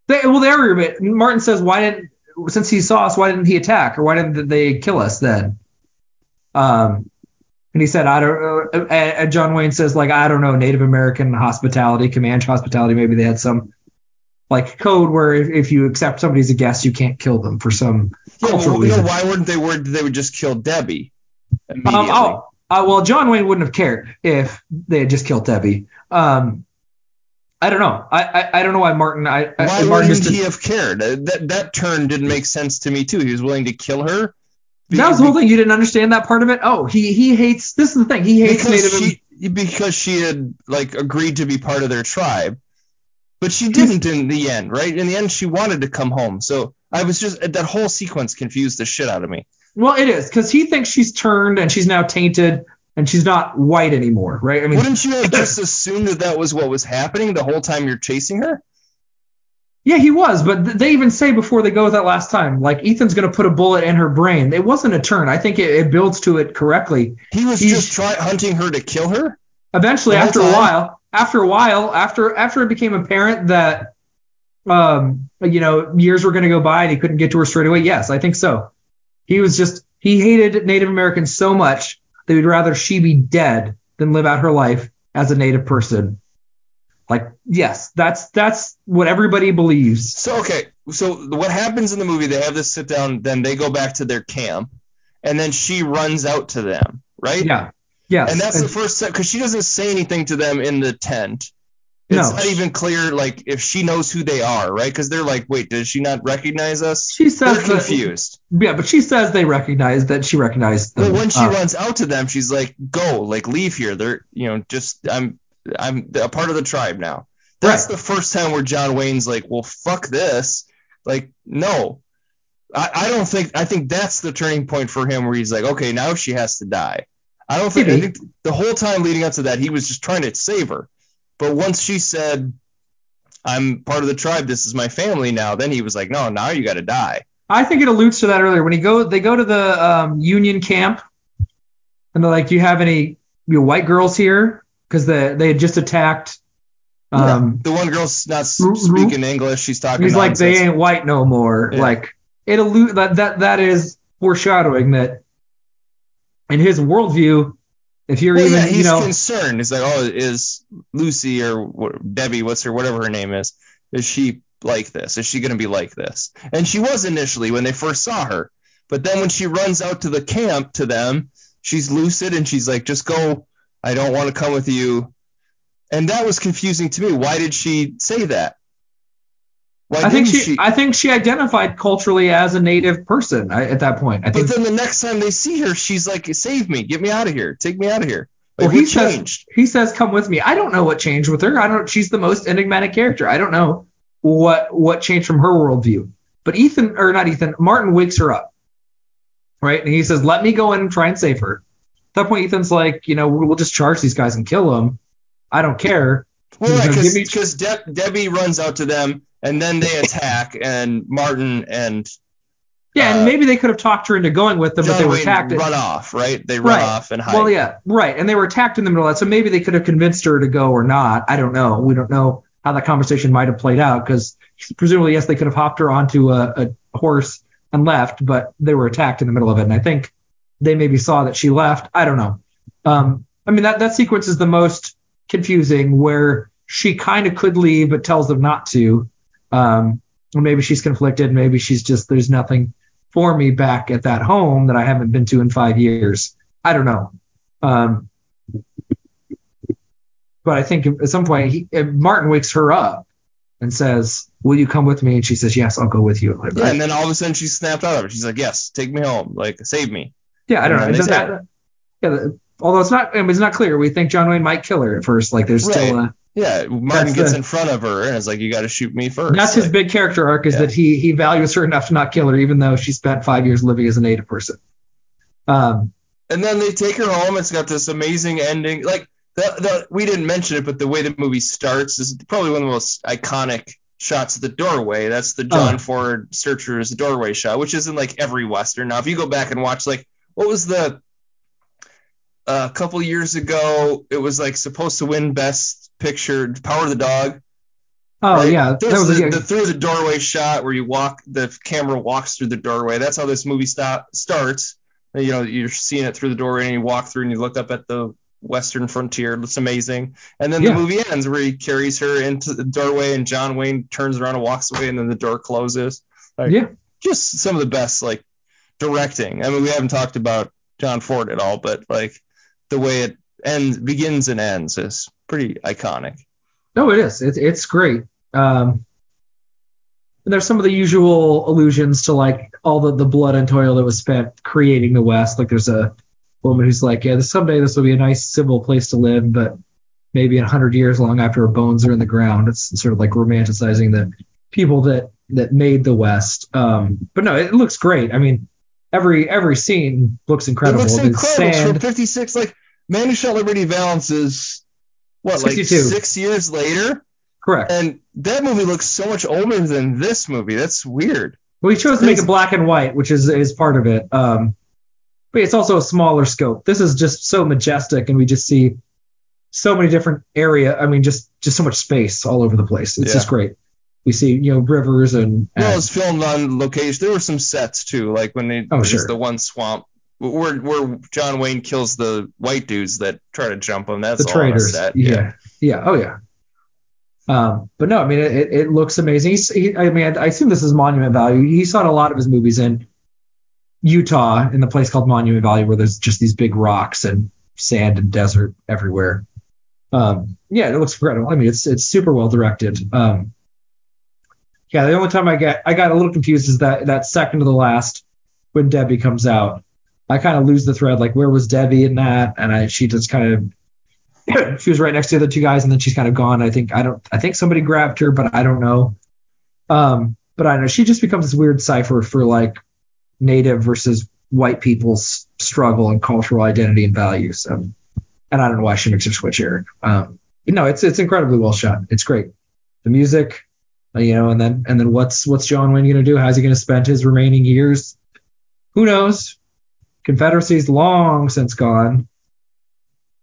They, well, they a bit. Martin says, "Why didn't since he saw us? Why didn't he attack, or why didn't they kill us then?" Um, and he said, "I don't." Uh, and John Wayne says, "Like I don't know, Native American hospitality, Comanche hospitality. Maybe they had some like code where if, if you accept somebody as a guest, you can't kill them for some Yeah, cultural well, you know, why wouldn't they worry they would just kill Debbie Um, immediately? oh, uh, well, John Wayne wouldn't have cared if they had just killed Debbie. Um, I don't know. I, I, I don't know why Martin. I, I why Martin wouldn't he have cared? Uh, That that turn didn't make sense to me too. He was willing to kill her. That was the whole thing. You didn't understand that part of it. Oh, he he hates. This is the thing. He hates Native. she because she had like agreed to be part of their tribe, but she didn't in the end, right? In the end, she wanted to come home. So I was just that whole sequence confused the shit out of me. Well, it is because he thinks she's turned and she's now tainted and she's not white anymore, right? I mean, Wouldn't you have <laughs> just assumed that that was what was happening the whole time you're chasing her? yeah, he was, but they even say before they go that last time, like Ethan's gonna put a bullet in her brain. It wasn't a turn. I think it, it builds to it correctly. He was He's- just try hunting her to kill her. eventually after a while after a while after after it became apparent that um you know years were going to go by and he couldn't get to her straight away yes i think so he was just he hated native americans so much that he'd rather she be dead than live out her life as a native person like yes that's that's what everybody believes So okay, so what happens in the movie? They have this sit down, then they go back to their camp, and then she runs out to them, right? yeah yes And that's the first step because she doesn't say anything to them in the tent. It's No. not even clear like if she knows who they are, right? Because they're like, wait, does she not recognize us? she says They're that- confused. yeah but she says they recognize that she recognized them. But when she Uh, runs out to them, she's like, "Go, like leave here. They're, you know, just I'm, I'm a part of the tribe now." That's Right. the first time where John Wayne's like, "Well, fuck this." Like, no, I, I don't think. I think that's the turning point for him, where he's like, "Okay, now she has to die." I don't think. I think the whole time leading up to that, he was just trying to save her. But once she said, "I'm part of the tribe. This is my family now," then he was like, "No, now you got to die." I think it alludes to that earlier when he go they go to the um, Union camp and they're like, "Do you have any you white girls here?" Because they they had just attacked. Um, the one girl's not Mhm. speaking English. She's talking. he's like, "They ain't white no more." Yeah. Like it allude that that that is foreshadowing that in his worldview, if you're Well, even yeah, he's you know concerned. He's like, oh, is Lucy or Debbie, what's her, whatever her name is, is she like this? Is she going to be like this? And she was initially when they first saw her, but then when she runs out to the camp to them, she's lucid and she's like, just go. I don't want to come with you. And that was confusing to me. Why did she say that? Why I think didn't she, I think she identified culturally as a native person I, at that point. I But think then the next time they see her, she's like, "Save me! Get me out of here! Take me out of here!" Like, Well, he says changed? he says, "Come with me." I don't know what changed with her. I don't. She's the most enigmatic character. I don't know what what changed from her worldview. But Ethan, or not Ethan, Martin wakes her up, right? And he says, "Let me go in and try and save her." At that point, Ethan's like, "You know, we'll just charge these guys and kill them. I don't care." Well, He's right, because De- Debbie runs out to them, and then they attack, and Martin and Yeah, Uh, and maybe they could have talked her into going with them, but John they were Wayne attacked. run off, right? They run Right. off and hide. Well, yeah, right. And they were attacked in the middle of that, so maybe they could have convinced her to go or not. I don't know. We don't know how that conversation might have played out because presumably, yes, they could have hopped her onto a, a horse and left, but they were attacked in the middle of it. And I think they maybe saw that she left. I don't know. Um, I mean, that, that sequence is the most confusing where she kind of could leave, but tells them not to. Um, maybe she's conflicted. Maybe she's just, there's nothing for me back at that home that I haven't been to in five years. I don't know. Um, but I think at some point he, Martin wakes her up and says, "Will you come with me?" And she says, "Yes, I'll go with you." Yeah, and then all of a sudden she snapped out of it. She's like, "Yes, take me home. Like, save me." yeah, I don't know. and It they does say that- yeah, although it's not, I mean, it's not clear. We think John Wayne might kill her at first. Like, there's still a Yeah, Martin That's gets the- in front of her and is like, "You got to shoot me first. that's his big character arc is Yeah. that he he values her enough to not kill her, even though she spent five years living as a native person. Um, And then they take her home. It's got this amazing ending. Like the, the we didn't mention it, but the way the movie starts is probably one of the most iconic shots of the doorway. That's the John Oh. Ford Searchers doorway shot, which is in like every western. Now, if you go back and watch, like, what was the a couple years ago? It was like supposed to win Best Picture, Power of the Dog. oh right? yeah, that was the, a, the through the doorway shot where you walk, the camera walks through the doorway. That's how this movie stop, starts. You know, you're seeing it through the doorway and you walk through and you look up at the western frontier. It's amazing. And then Yeah. the movie ends where he carries her into the doorway and John Wayne turns around and walks away and then the door closes. Like, yeah. Just some of the best like directing. I mean, we haven't talked about John Ford at all, but like the way it ends, begins and ends is pretty iconic. No, it is. It's it's great. Um, and there's some of the usual allusions to like all the, the blood and toil that was spent creating the West. Like there's a woman who's like, yeah, this, someday this will be a nice civil place to live, but maybe a hundred years long after her bones are in the ground. It's sort of like romanticizing the people that that made the West. Um, but no, it looks great. I mean, every every scene looks incredible. It looks incredible. It's from 56. Like, Man Who Shot Liberty Valance is, what, like six years later? correct. And that movie looks so much older than this movie. That's weird. Well, he chose to make it black and white, which is is part of it. Um, but it's also a smaller scope. This is just so majestic, and we just see so many different area. I mean, just just so much space all over the place. It's Yeah. just great. We see you know rivers and, Well, and it's filmed on location. There were some sets too, like when they Oh, sure. the one swamp where where John Wayne kills the white dudes that try to jump him. That's the a set. Yeah. yeah, oh yeah. Um, but no, I mean it, it, looks amazing. He's, he, I mean, I assume this is Monument Valley. He shot a lot of his movies in Utah, in the place called Monument Valley, where there's just these big rocks and sand and desert everywhere. Um, yeah, it looks incredible. I mean, it's it's super well directed. Um, yeah, the only time I get I got a little confused is that that second to the last when Debbie comes out. I kind of lose the thread. Like, where was Debbie in that? And I she just kind of <laughs> she was right next to the other two guys, and then she's kind of gone. I think I don't I think somebody grabbed her, but I don't know. Um, but I know she just becomes this weird cipher for like native versus white people's struggle and cultural identity and values. Um, and I don't know why she makes her switch here. Um, no, it's it's incredibly well shot. It's great. The music, uh, you know, and then and then what's what's John Wayne gonna do? How's he gonna spend his remaining years? Who knows? Confederacy's long since gone.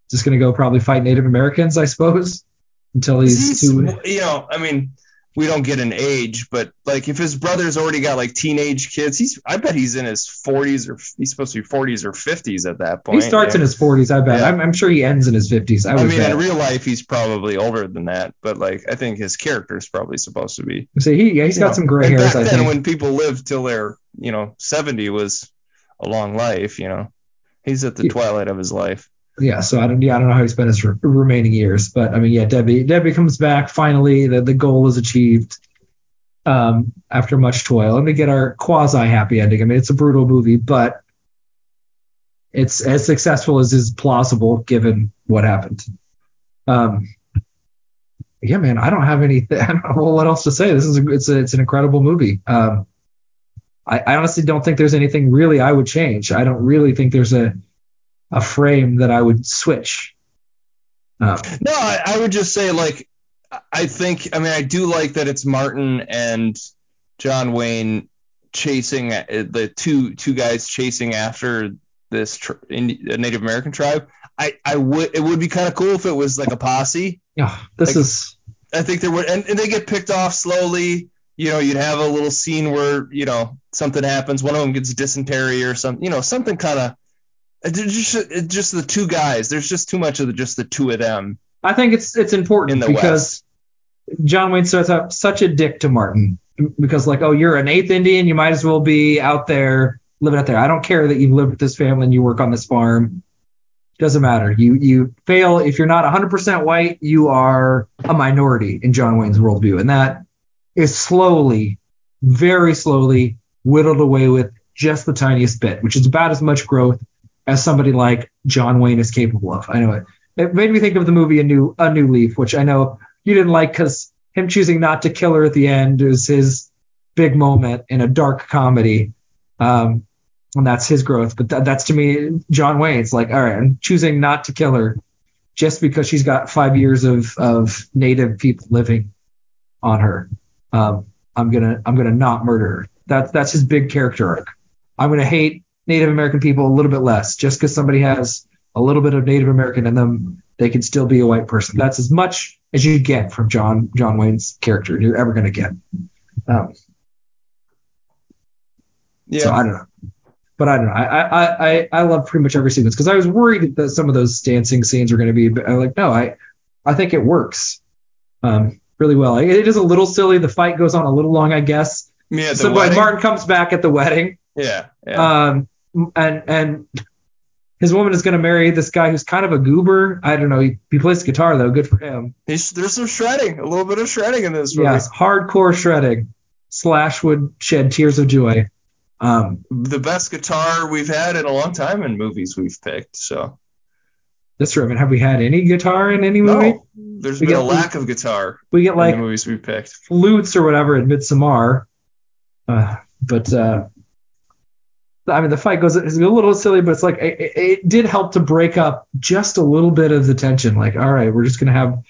Just gonna go probably fight Native Americans, I suppose, until he's, too. you know, I mean, we don't get an age, but like if his brother's already got like teenage kids, he's I bet he's in his 40s or he's supposed to be 40s or 50s at that point. He starts yeah. in his 40s, I bet. Yeah. I'm, I'm sure he ends in his 50s. I, I would mean, bet. in real life, he's probably older than that, but like I think his character is probably supposed to be. So he, yeah, he's got know, some gray and hairs, Back I then, think. when people lived till they're you know 70 was a long life. You know, he's at the Yeah. twilight of his life. yeah, so I don't, yeah, I don't know how he spent his re- remaining years, but I mean, yeah, Debbie, Debbie comes back finally. The the goal is achieved. Um, after much toil, and we get our quasi happy ending. I mean, it's a brutal movie, but it's as successful as is plausible given what happened. Um, yeah, man, I don't have anything. <laughs> I don't know what else to say. This is a, it's a, it's an incredible movie. Um, I, I honestly don't think there's anything really I would change. I don't really think there's a a frame that I would switch. Um, No, I, I would just say like I think I mean I do like that it's Martin and John Wayne chasing uh, the two two guys chasing after this Native American tribe. I I would it would be kind of cool if it was like a posse. yeah, this Like- is I think there would and, and they get picked off slowly. You know, you'd have a little scene where you know something happens. One of them gets dysentery or something. You know, something kind of. Just, just the two guys. There's just too much of the, just the two of them. I think it's it's important In the because John Wayne starts out such a dick to Martin because like oh you're an eighth Indian you might as well be out there living out there I don't care that you live with this family and you work on this farm doesn't matter you you fail if you're not 100% white you are a minority in John Wayne's worldview and that is slowly very slowly whittled away with just the tiniest bit which is about as much growth as somebody like John Wayne is capable of I know it it made me think of the movie A New A New Leaf, which I know you didn't like because him choosing not to kill her at the end is his big moment in a dark comedy, um, and that's his growth. But that, that's to me John Wayne. It's like all right, I'm choosing not to kill her just because she's got five years of of native people living on her. Um, I'm gonna I'm gonna not murder her. That's that's his big character arc. I'm gonna hate Native American people a little bit less just because somebody has a little bit of Native American in them, they can still be a white person. That's as much as you get from John John Wayne's character you're ever going to get. Um, Yeah. So I don't know, but I don't know. I I I, I love pretty much every sequence because I was worried that some of those dancing scenes were going to be. But I'm like, no, I I think it works um, really well. It is a little silly. The fight goes on a little long, I guess. Yeah. The so when wedding. Martin comes back at the wedding, Yeah. Yeah. um, and and his woman is going to marry this guy who's kind of a goober. I don't know. He, he plays guitar though. Good for him. He's, there's some shredding, a little bit of shredding in this movie. Yes, hardcore shredding. Slash would shed tears of joy. Um, The best guitar we've had in a long time in movies we've picked. So that's true. I mean, have we had any guitar in any movie? no, there's We been a get- lack of guitar We get in like movies we picked. flutes or whatever in Midsommar. Uh, but uh, I mean, the fight goes it's a little silly, but it's like it, it- it did help to break up just a little bit of the tension. Like, all right, we're just gonna have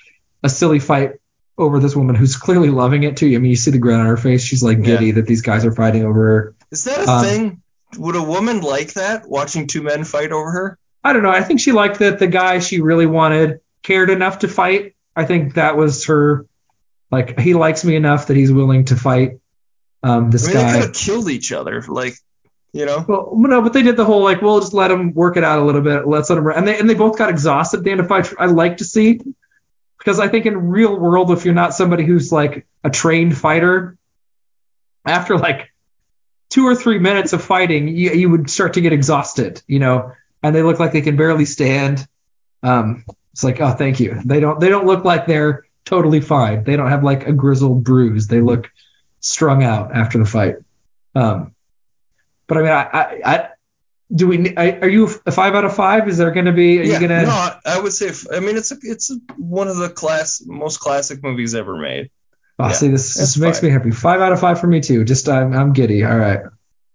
a silly fight over this woman who's clearly loving it too. I mean, you see the grin on her face; she's like giddy Yeah. that these guys are fighting over her. Is that a Um, thing? Would a woman like that? Watching two men fight over her? I don't know. I think she liked that the guy she really wanted cared enough to fight. I think that was her. Like, he likes me enough that he's willing to fight um, this I mean, they could have killed each other. Like, you know? Well, no, but they did the whole like, we'll just let him work it out a little bit. Let's let him, and they and they both got exhausted at the end of fight. I like to see because I think in real world, if you're not somebody who's like a trained fighter, after like two or three minutes of fighting, you, you would start to get exhausted, you know. And they look like they can barely stand. Um, it's like, oh, thank you. They don't they don't look like they're totally fine. They don't have like a grizzled bruise. They look strung out after the fight. Um, but I mean, I, I, I do we? I, are you a five out of five? Is there going to be? Are yeah, you gonna? no, I- I would say. I mean, it's a, it's a, one of the class most classic movies ever made. oh, yeah, see, this, this makes me happy. Five out of five for me too. Just I'm, I'm giddy. All right.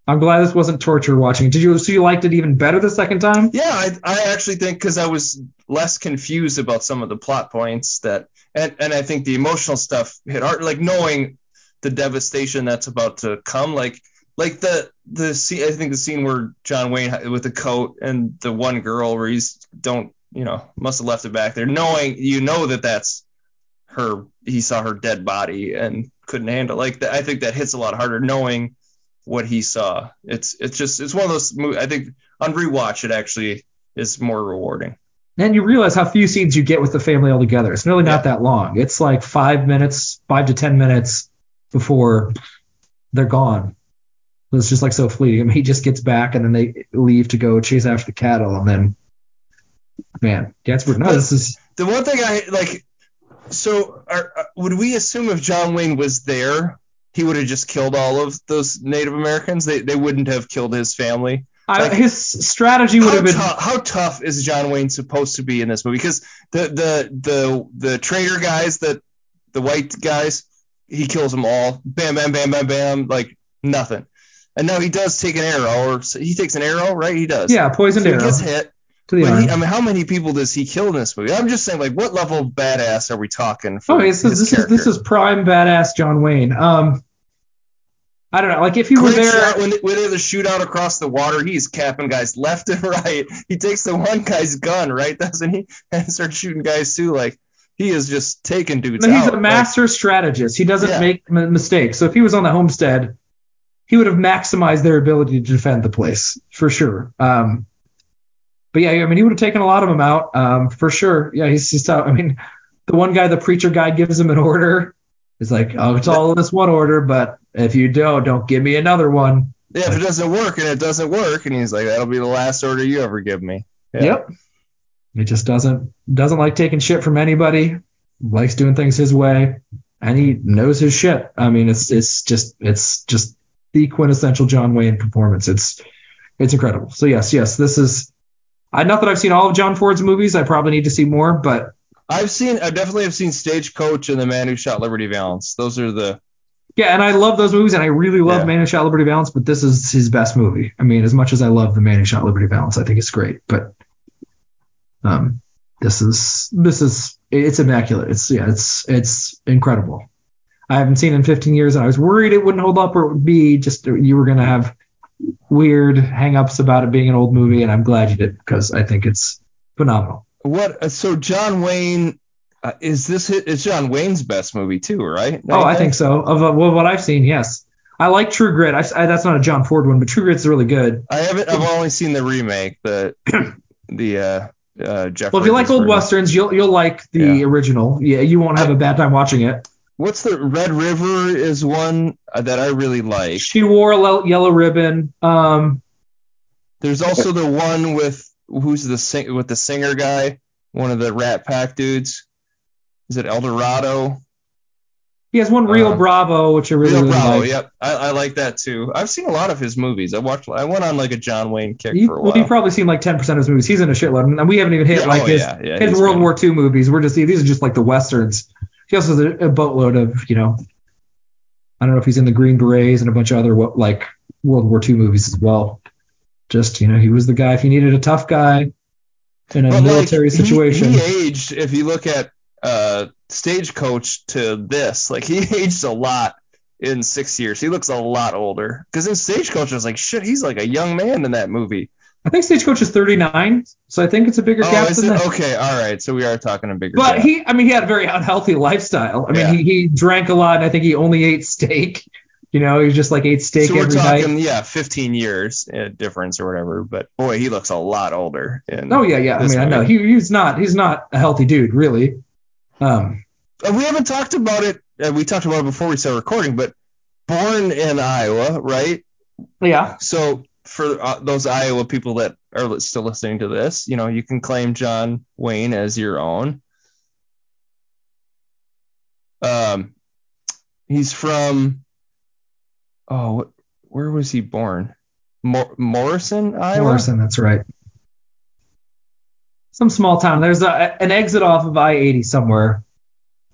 I'm glad this wasn't torture watching. Did you? So you liked it even better the second time? Yeah, I, I actually think because I was less confused about some of the plot points that, and and I think the emotional stuff hit hard, like knowing the devastation that's about to come, like like the the scene. I think the scene where John Wayne with the coat and the one girl where he's don't you know must have left it back there, knowing you know that that's her. He saw her dead body and couldn't handle. Like that, I think that hits a lot harder knowing what he saw. It's it's just it's one of those. I think on rewatch it actually is more rewarding. And you realize how few scenes you get with the family all together. It's really not that long. It's like five minutes, five to ten minutes before they're gone. It's just like so fleeting. I mean, he just gets back and then they leave to go chase after the cattle, and then, man, that's no, this is The one thing I like, so are, uh, would we assume if John Wayne was there, he would have just killed all of those Native Americans? They they wouldn't have killed his family. I, Like, his strategy would have been tou- how tough is John Wayne supposed to be in this movie? Because the the the the traitor guys, that the white guys, he kills them all. Bam, bam, bam, bam, bam, like nothing. And now he does take an arrow, or he takes an arrow, right? He does. yeah poisoned So he gets hit. to the he, I mean, how many people does he kill in this movie? I'm just saying, like, what level of badass are we talking? For Oh, this is this is this is prime badass John Wayne. Um, I don't know, like if he were there, shot when, when they have the shootout across the water. He's capping guys left and <laughs> right. He takes the one guy's gun, right? <laughs> Doesn't he? And starts shooting guys too. Like he is just taking dudes no, he's out. a master strategist. He doesn't Yeah. make m- mistakes. So if he was on the homestead, he would have maximized their ability to defend the place for sure. Um, but yeah, I mean, he would have taken a lot of them out um, for sure. Yeah, he's, he's tough. I mean, the one guy, the preacher guy, gives him an order. He's like, "Oh, it's all in this one order, but if you don't, don't give me another one." Yeah, if it doesn't work and it doesn't work, and he's like, that'll be the last order you ever give me. Yeah. Yep. He just doesn't doesn't like taking shit from anybody. Likes doing things his way, and he knows his shit. I mean, it's it's just it's just the quintessential John Wayne performance. It's it's incredible. So yes, yes, this is. I not that I've seen all of John Ford's movies. I probably need to see more, but I've seen, I definitely have seen Stagecoach and The Man Who Shot Liberty Valance. Those are the yeah, and I love those movies, and I really love Yeah. Man Who Shot Liberty Valance. But this is his best movie. I mean, as much as I love The Man Who Shot Liberty Valance, I think it's great. But um, this is this is it's immaculate. It's yeah, it's it's incredible. I haven't seen it in 15 years, and I was worried it wouldn't hold up, or it would be just you were gonna have weird hang-ups about it being an old movie, and I'm glad you did because I think it's phenomenal. what? uh, So John Wayne, uh, is this? It's John Wayne's best movie too, right? Oh, I think so. Of uh, well, what I've seen, yes. I like True Grit. I, I, that's not a John Ford one, but True Grit's really good. I haven't. I've only seen the remake, the <clears throat> the uh, uh, Jeff. Well, if you like old westerns, you'll you'll like the Yeah. original. Yeah, you won't have a bad time watching it. What's the Red River is one uh, that I really like. She wore a le- yellow ribbon. Um, There's also the one with who's the sing with the singer guy, one of the Rat Pack dudes. Is it El Dorado? He has one Real Uh, Bravo, which I really, Rio really Bravo. like. Yep, I, I like that too. I've seen a lot of his movies. I watched. I went on like a John Wayne kick You, for a well, while. you've probably seen like 10% of his movies. He's in a shitload, and we haven't even hit Yeah, like oh, his, yeah, yeah, his World good. War II movies. We're just these are just like the westerns. He also has a, a boatload of you know. I don't know if he's in the Green Berets and a bunch of other like World War II movies as well. Just you know, he was the guy if you needed a tough guy in a But, like, military he- situation. He, aged. If you look at uh, Stagecoach to this, like he <laughs> aged a lot in six years. He looks a lot older. Because in Stagecoach, I was like, shit, he's like a young man in that movie. I think Stagecoach is 39, so I think it's a bigger Oh, gap is than it? that. Okay, all right. So we are talking a bigger. But gap. he, I mean, he had a very unhealthy lifestyle. I mean, he, he drank a lot. And I think he only ate steak. You know, he just like ate steak so we're every talking, night. yeah, 15 years uh, difference or whatever. But boy, he looks a lot older. Oh yeah, yeah. I mean, I know he, he's not he's not a healthy dude, really. Um, we haven't talked about it. Uh, we talked about it before we started recording, but born in Iowa, right? yeah. So for uh, those Iowa people that are still listening to this, you know, you can claim John Wayne as your own. Um, he's from. Oh, where was he born? Mor- Morrison, Iowa. Morrison, that's right. Some small town. There's a, an exit off of I-80 somewhere.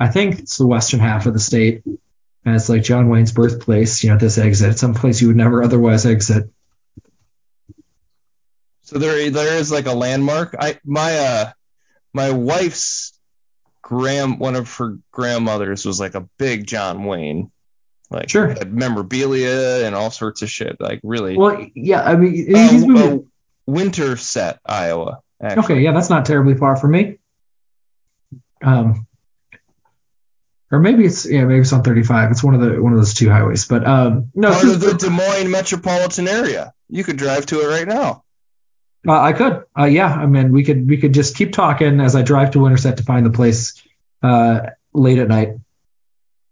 I think it's the western half of the state, and it's like John Wayne's birthplace. You know, this exit, some place you would never otherwise exit. So there, there is like a landmark. I my uh my wife's grand one of her grandmothers was like a big John Wayne, like Sure. had memorabilia and all sorts of shit. Like really, Well, yeah. I mean, Uh, uh, Winterset, Iowa. Actually. Okay, yeah, that's not terribly far from me. Um, or maybe it's yeah, maybe it's on 35. It's one of the one of those two highways. But um, no, Part of the Des Moines metropolitan area. You could drive to it right now. uh, I could. Uh, yeah, I mean, we could we could just keep talking as I drive to Winterset to find the place uh, late at night.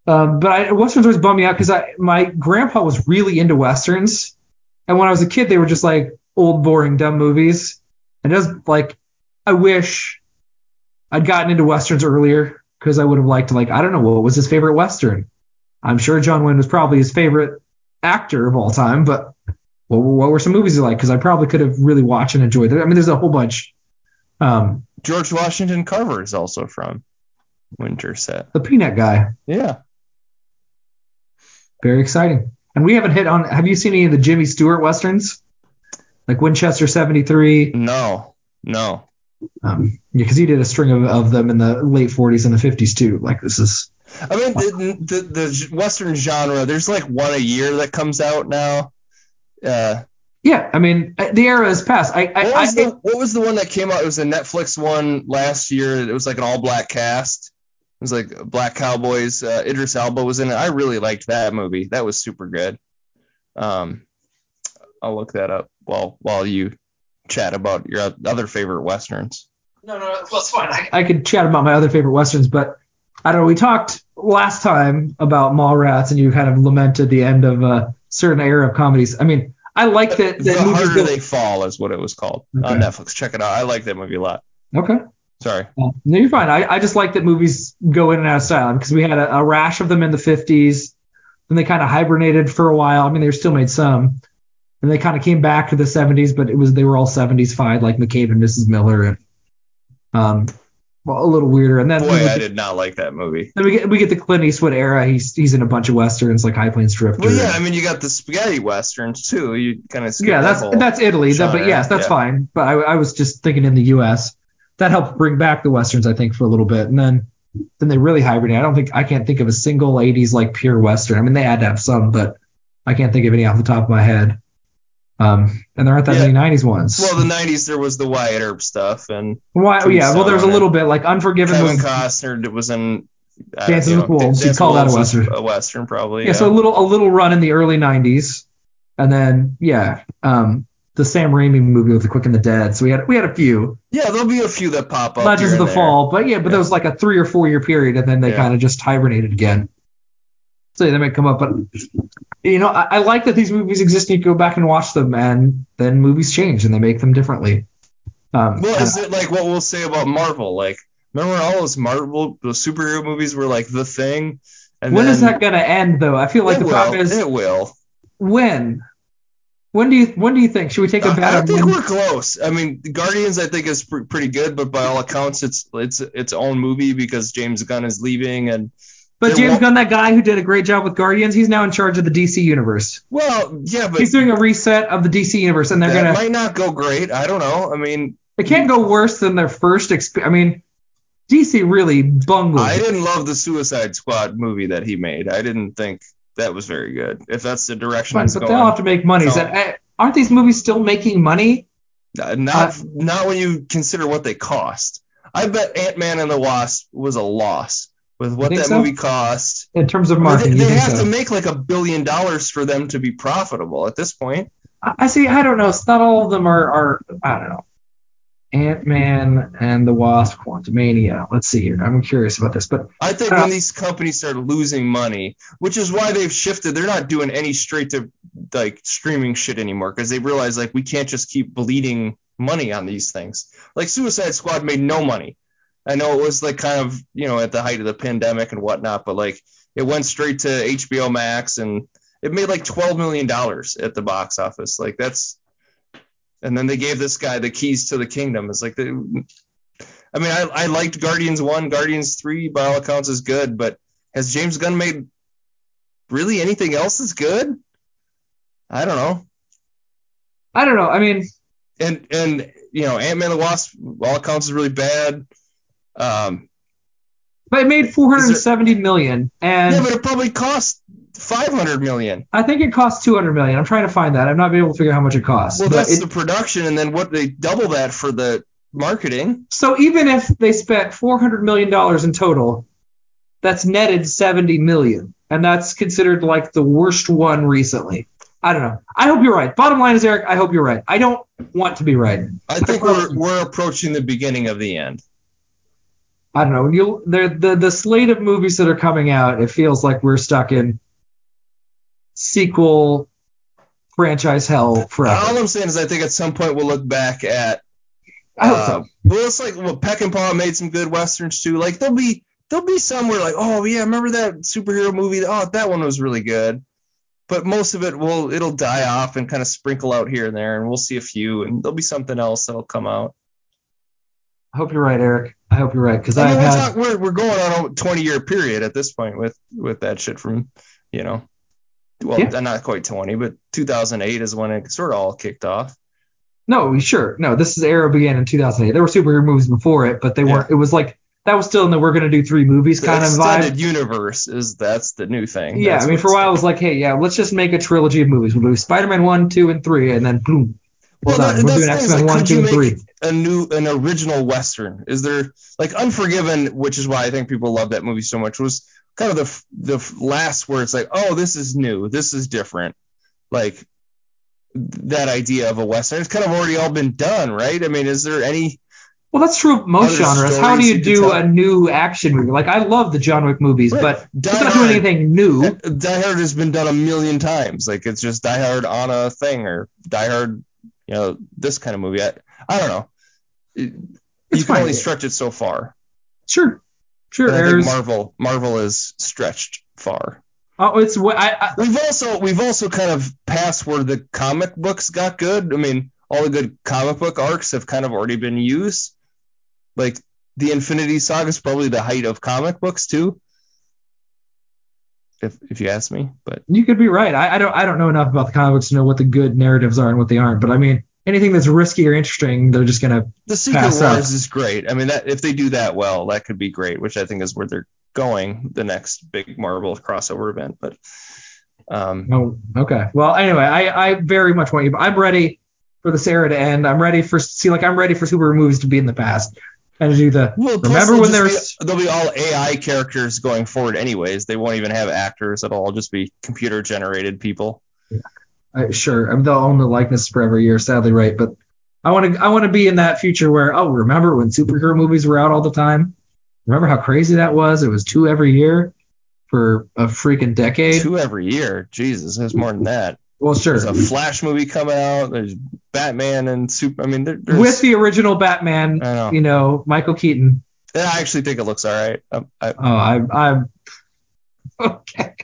Um, but I, westerns always bum me out because I my grandpa was really into westerns, and when I was a kid, they were just like old, boring, dumb movies. And just like, I wish I'd gotten into westerns earlier because I would have liked to like I don't know what was his favorite western. I'm sure John Wayne was probably his favorite actor of all time, but what, what were some movies you like? Because I probably could have really watched and enjoyed it. I mean, there's a whole bunch. Um, George Washington Carver is also from Winterset. the Peanut Guy, Yeah. very exciting. And we haven't hit on. Have you seen any of the Jimmy Stewart westerns? Like Winchester '73. No. No. Um, yeah, because he did a string of, of them in the late 40s and the 50s too. Like this is. I mean, the, the, the Western genre, there's like one a year that comes out now. Uh, Yeah, I mean, uh, the era is past. I, I, what, I was the, what was the one that came out? It was a Netflix one last year. It was like an all black cast. It was like Black Cowboys. Uh, Idris Elba was in it. I really liked that movie. That was super good. Um, I'll look that up while while you chat about your other favorite westerns. No, no, well, it's fine. I, I could chat about my other favorite westerns, but I don't know. We talked last time about Mallrats, and you kind of lamented the end of a certain era of comedies. I mean, I like that. The that movies Harder go- They Fall is what it was called on Netflix. Check it out. I like that movie a lot. Okay. Sorry. Well, no, you're fine. I, I just like that movies go in and out of style because we had a, a rash of them in the 50s. Then they kind of hibernated for a while. I mean, they still made some. And they kind of came back to the 70s, but it was they were all 70s fine, like McCabe and Mrs. Miller, and um, well, a little weirder. And then Boy, I did not like that movie. then we get we get the Clint Eastwood era. He's he's in a bunch of westerns like High Plains Drifter. Well, yeah, I mean, you got the spaghetti westerns too. You kind of yeah, that's that's Italy. That, but yes, that's yeah. fine. But I, I was just thinking in the U.S. that helped bring back the westerns, I think, for a little bit, and then then they really hibernate. I don't think I can't think of a single '80s like pure western. I mean, they had to have some, but I can't think of any off the top of my head. Um, and there aren't that Yeah. many '90s ones. Well, the '90s there was the Wyatt Earp stuff, and Why? oh, yeah, well, there's a little bit like Unforgiven Kevin was Costner was in uh, Dances with know, Wolves. You'd call that a western. A western, probably. yeah, Yeah. so a little a little run in the early '90s, and then yeah, um, the Sam Raimi movie with the Quick and the Dead. So we had we had a few. yeah, there'll be a few that pop up. Legends of the there. Fall, but yeah, but there was like a three or four year period, and then they Yeah. kind of just hibernated again. So they might come up, but you know, I, I like that these movies exist. and You go back and watch them, and then movies change and they make them differently. Um, Well, is it like what we'll say about Marvel? Like, remember all those Marvel those superhero movies were like the thing? And when then, is that gonna end, though? I feel like it the will, problem is it will. when. When do you when do you think should we take a bet I on think we're close. I mean, Guardians, I think is pr- pretty good, but by all accounts, it's it's its own movie because James Gunn is leaving, and But James won't- Gunn, that guy who did a great job with Guardians, he's now in charge of the DC universe. well, yeah, but He's doing a reset of the DC universe, and they're gonna. might not go great. I don't know. I mean, It can't go worse than their first experience. I mean, DC really bungled. I didn't love the Suicide Squad movie that he made. I didn't think that was very good. If that's the direction Fine, but going, they'll have to make money. And, uh, aren't these movies still making money? Uh, not not when you consider what they cost. I bet Ant Man and the Wasp was a loss with what that so? movie cost. In terms of marketing, they they have so? to make like a billion dollars for them to be profitable at this point. I I see. I don't know. It's not all of them are. are I don't know. Ant Man and the Wasp, Quantumania. Let's see here. I'm curious about this, but I think Uh, when these companies start losing money, which is why they've shifted, they're not doing any straight to like streaming shit anymore because they realize like we can't just keep bleeding money on these things. Like Suicide Squad made no money. I know it was like kind of you know at the height of the pandemic and whatnot, but like it went straight to HBO Max and it made like twelve million dollars at the box office. Like that's, and then they gave this guy the keys to the kingdom. It's like the, I mean, I, I liked Guardians one, Guardians three by all accounts is good, but has James Gunn made really anything else that's good? I don't know. I don't know. I mean, And and you know, Ant Man the Wasp, by all accounts is really bad. Um, but it made 470 million, and yeah, but it probably cost five hundred million. I think it cost 200 million. I'm trying to find that. I'm not able to figure out how much it costs. Well, But that's it- the production, and then what they double that for the marketing. So even if they spent 400 million dollars in total, that's netted 70 million, and that's considered like the worst one recently. I don't know. I hope you're right. Bottom line is, Eric, I hope you're right. I don't want to be right. I think we're we're approaching the beginning of the end. I don't know. When you the the the slate of movies that are coming out, it feels like we're stuck in sequel franchise hell forever. All I'm saying is, I think at some point we'll look back at. I hope uh, so. Well, it's like well, Peckinpah made some good westerns too. Like there'll be there'll be somewhere like, oh yeah, remember that superhero movie? Oh, that one was really good. but most of it will it'll die off and kind of sprinkle out here and there, and we'll see a few, and there'll be something else that'll come out. I hope you're right, Eric. I hope you're right because I mean, we're, had we're we're going on a 20 year period at this point with with that shit from you know, well, Yeah. not quite 20, but 2008 is when it sort of all kicked off. no, sure, no. This is era began in 2008. There were superhero movies before it, but they Yeah. weren't. It was like that was still in the we're gonna do three movies The kind of vibe. universe is that's the new thing. Yeah, That's I mean, for a while it was like, hey, yeah, let's just make a trilogy of movies. We'll do Spider-Man one, two, and three, and then boom, well, done. that- We're doing X-Men like, one, could two, you three. make a new an original western is there like unforgiven which is why i think people love that movie so much was kind of the the last where it's like oh this is new this is different like that idea of a western it's kind of already all been done right i mean is there any Well, that's true of most genres. How do you you do a new action movie? Like, I love the John Wick movies, Right. but Die it's not doing anything new. Eh, die hard has been done a million times like it's just die hard on a thing or die hard you know this kind of movie i, I don't know It- you can only stretch it so far Sure, sure. and i think marvel marvel is stretched far oh, it's what I, I We've also we've also kind of passed where the comic books got good. I mean, all the good comic book arcs have kind of already been used. Like the Infinity Saga is probably the height of comic books too. If if you ask me, but you could be right. I, I don't I don't know enough about the comics to know what the good narratives are and what they aren't. But I mean, anything that's risky or interesting, they're just gonna. the Secret Pass Wars up. is great. I mean, that if they do that well, that could be great. Which I think is where they're going. The next big Marvel crossover event, but um, Oh, okay. Well, anyway, I I very much want you. I'm ready for this era to end. I'm ready for see like I'm ready for super movies to be in the past and do the. Well, remember when there's be, they'll be all AI characters going forward, anyways. They won't even have actors. It'll all just be computer generated people. Uh, sure, they'll own the likeness for every year. Sadly, right, but I want to I want to be in that future where oh, remember when superhero movies were out all the time? Remember how crazy that was? It was two every year for a freaking decade. Two every year. Jesus, there's more than that. Well, sure. There's a Flash movie coming out. There's Batman and Super. I mean, there, there's. With the original Batman, know. you know, Michael Keaton. I actually think it looks all right. Um, I, Oh, I, I'm <laughs> okay.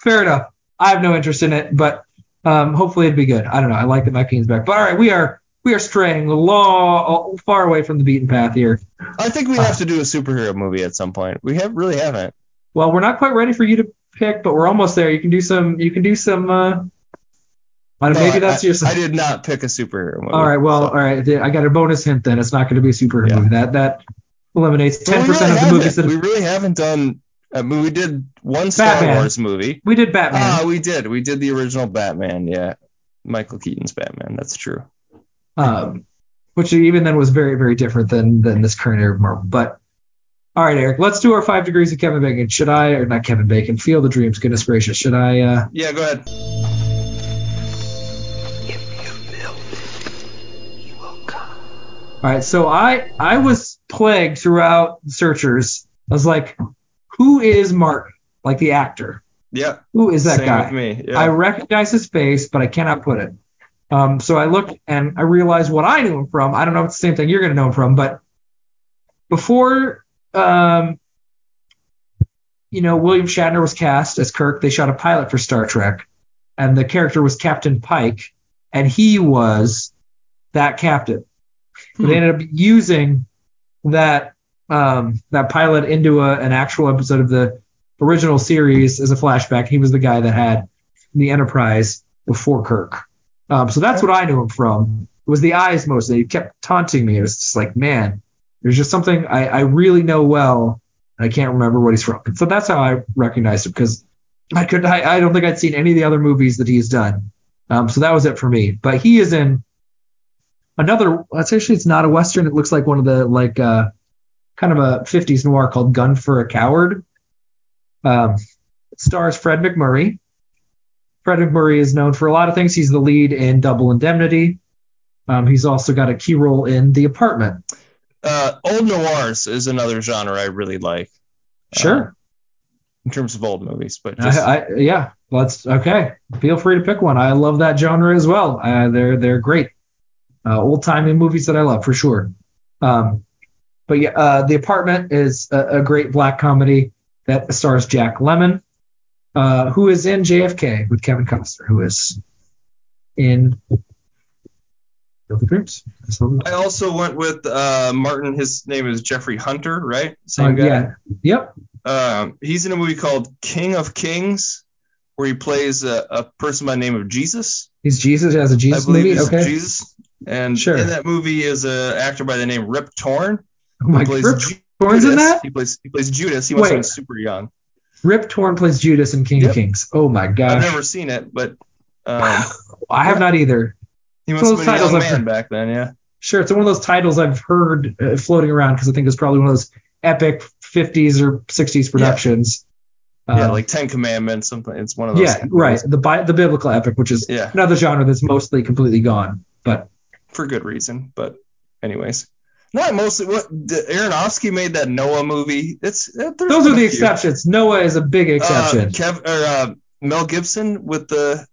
Fair enough. I have no interest in it, but um, hopefully it'd be good. I don't know. I like that Mike Keaton's back. But all right, we are we are straying long, far away from the beaten path here. I think we have to do a superhero movie at some point. We have really haven't. Well, we're not quite ready for you to pick, but we're almost there. You can do some. You can do some. Uh, I No, maybe that's I, just. I did not pick a superhero movie. all right. Well, so. all right. I got a bonus hint then. It's not going to be a superhero Yeah. movie. That that eliminates ten percent really of the movies that we really haven't done. I mean, we did one Star Batman. Wars movie. we did Batman. Ah, we did. We did the original Batman. Yeah, Michael Keaton's Batman. That's true. um, which even then was very, very different than than this current era of Marvel. But all right, Eric, let's do our five degrees of Kevin Bacon. Should I, or not Kevin Bacon? Field of Dreams. Goodness gracious, should I? Uh, Yeah, go ahead. All right, so I I was plagued throughout Searchers. I was like, who is Martin? Like the actor. Yeah. Who is that Same guy? with me. Yeah. I recognize his face, but I cannot put it. Um, so I looked and I realized what I knew him from. I don't know if it's the same thing you're going to know him from, but before, um, you know, William Shatner was cast as Kirk, they shot a pilot for Star Trek, and the character was Captain Pike, and he was that captain. But They ended up using that um, that pilot into a, an actual episode of the original series as a flashback. He was the guy that had the Enterprise before Kirk. Um, so that's what I knew him from. It was the eyes mostly. He kept taunting me. It was just like, man, there's just something I, I really know well. I can't remember what he's from. So that's how I recognized him because I could I, I don't think I'd seen any of the other movies that he's done. Um, so that was it for me. But he is in another. It's actually it's not a western. It looks like one of the like uh, kind of a 50s noir called Gun for a Coward. Um, it stars Fred MacMurray. Fred MacMurray is known for a lot of things. He's the lead in Double Indemnity. Um, he's also got a key role in The Apartment. uh, old noirs is another genre I really like Sure. in terms of old movies, but just, I, I, yeah, let's okay. Feel free to pick one. I love that genre as well. Uh, they're they're great. Uh, old timey movies that I love for sure. Um, but yeah, uh, The Apartment is a, a great black comedy that stars Jack Lemmon. uh, who is in JFK with Kevin Costner, who is in of Dreams. That's what we- I also went with uh, Martin. His name is Jeffrey Hunter, right? Uh, Same guy. yeah. Yep. Um, he's in a movie called King of Kings, where he plays a, a person by the name of Jesus. He's Jesus as a Jesus I believe movie. he's Okay. Jesus. And Sure. in that movie is an actor by the name Rip Torn. Oh my plays Rip Torn's in that? He plays he plays Judas. He have super young. Rip Torn plays Judas in King Yep. of Kings. Oh my gosh. I've never seen it, but <sighs> um, I have not either. he must have been a those young titles I've man heard- back then. Yeah. Sure, it's one of those titles I've heard uh, floating around because I think it's probably one of those epic 50s or 60s productions. yeah, Um, like Ten Commandments, something. It's one of those. yeah, right. The bi- the biblical epic, which is Yeah. another genre that's mostly completely gone. But for good reason. But anyways, not mostly. What the, Aronofsky made that Noah movie. It's uh, those are the few. exceptions. Noah is a big exception. Uh, Kev or uh, Mel Gibson with the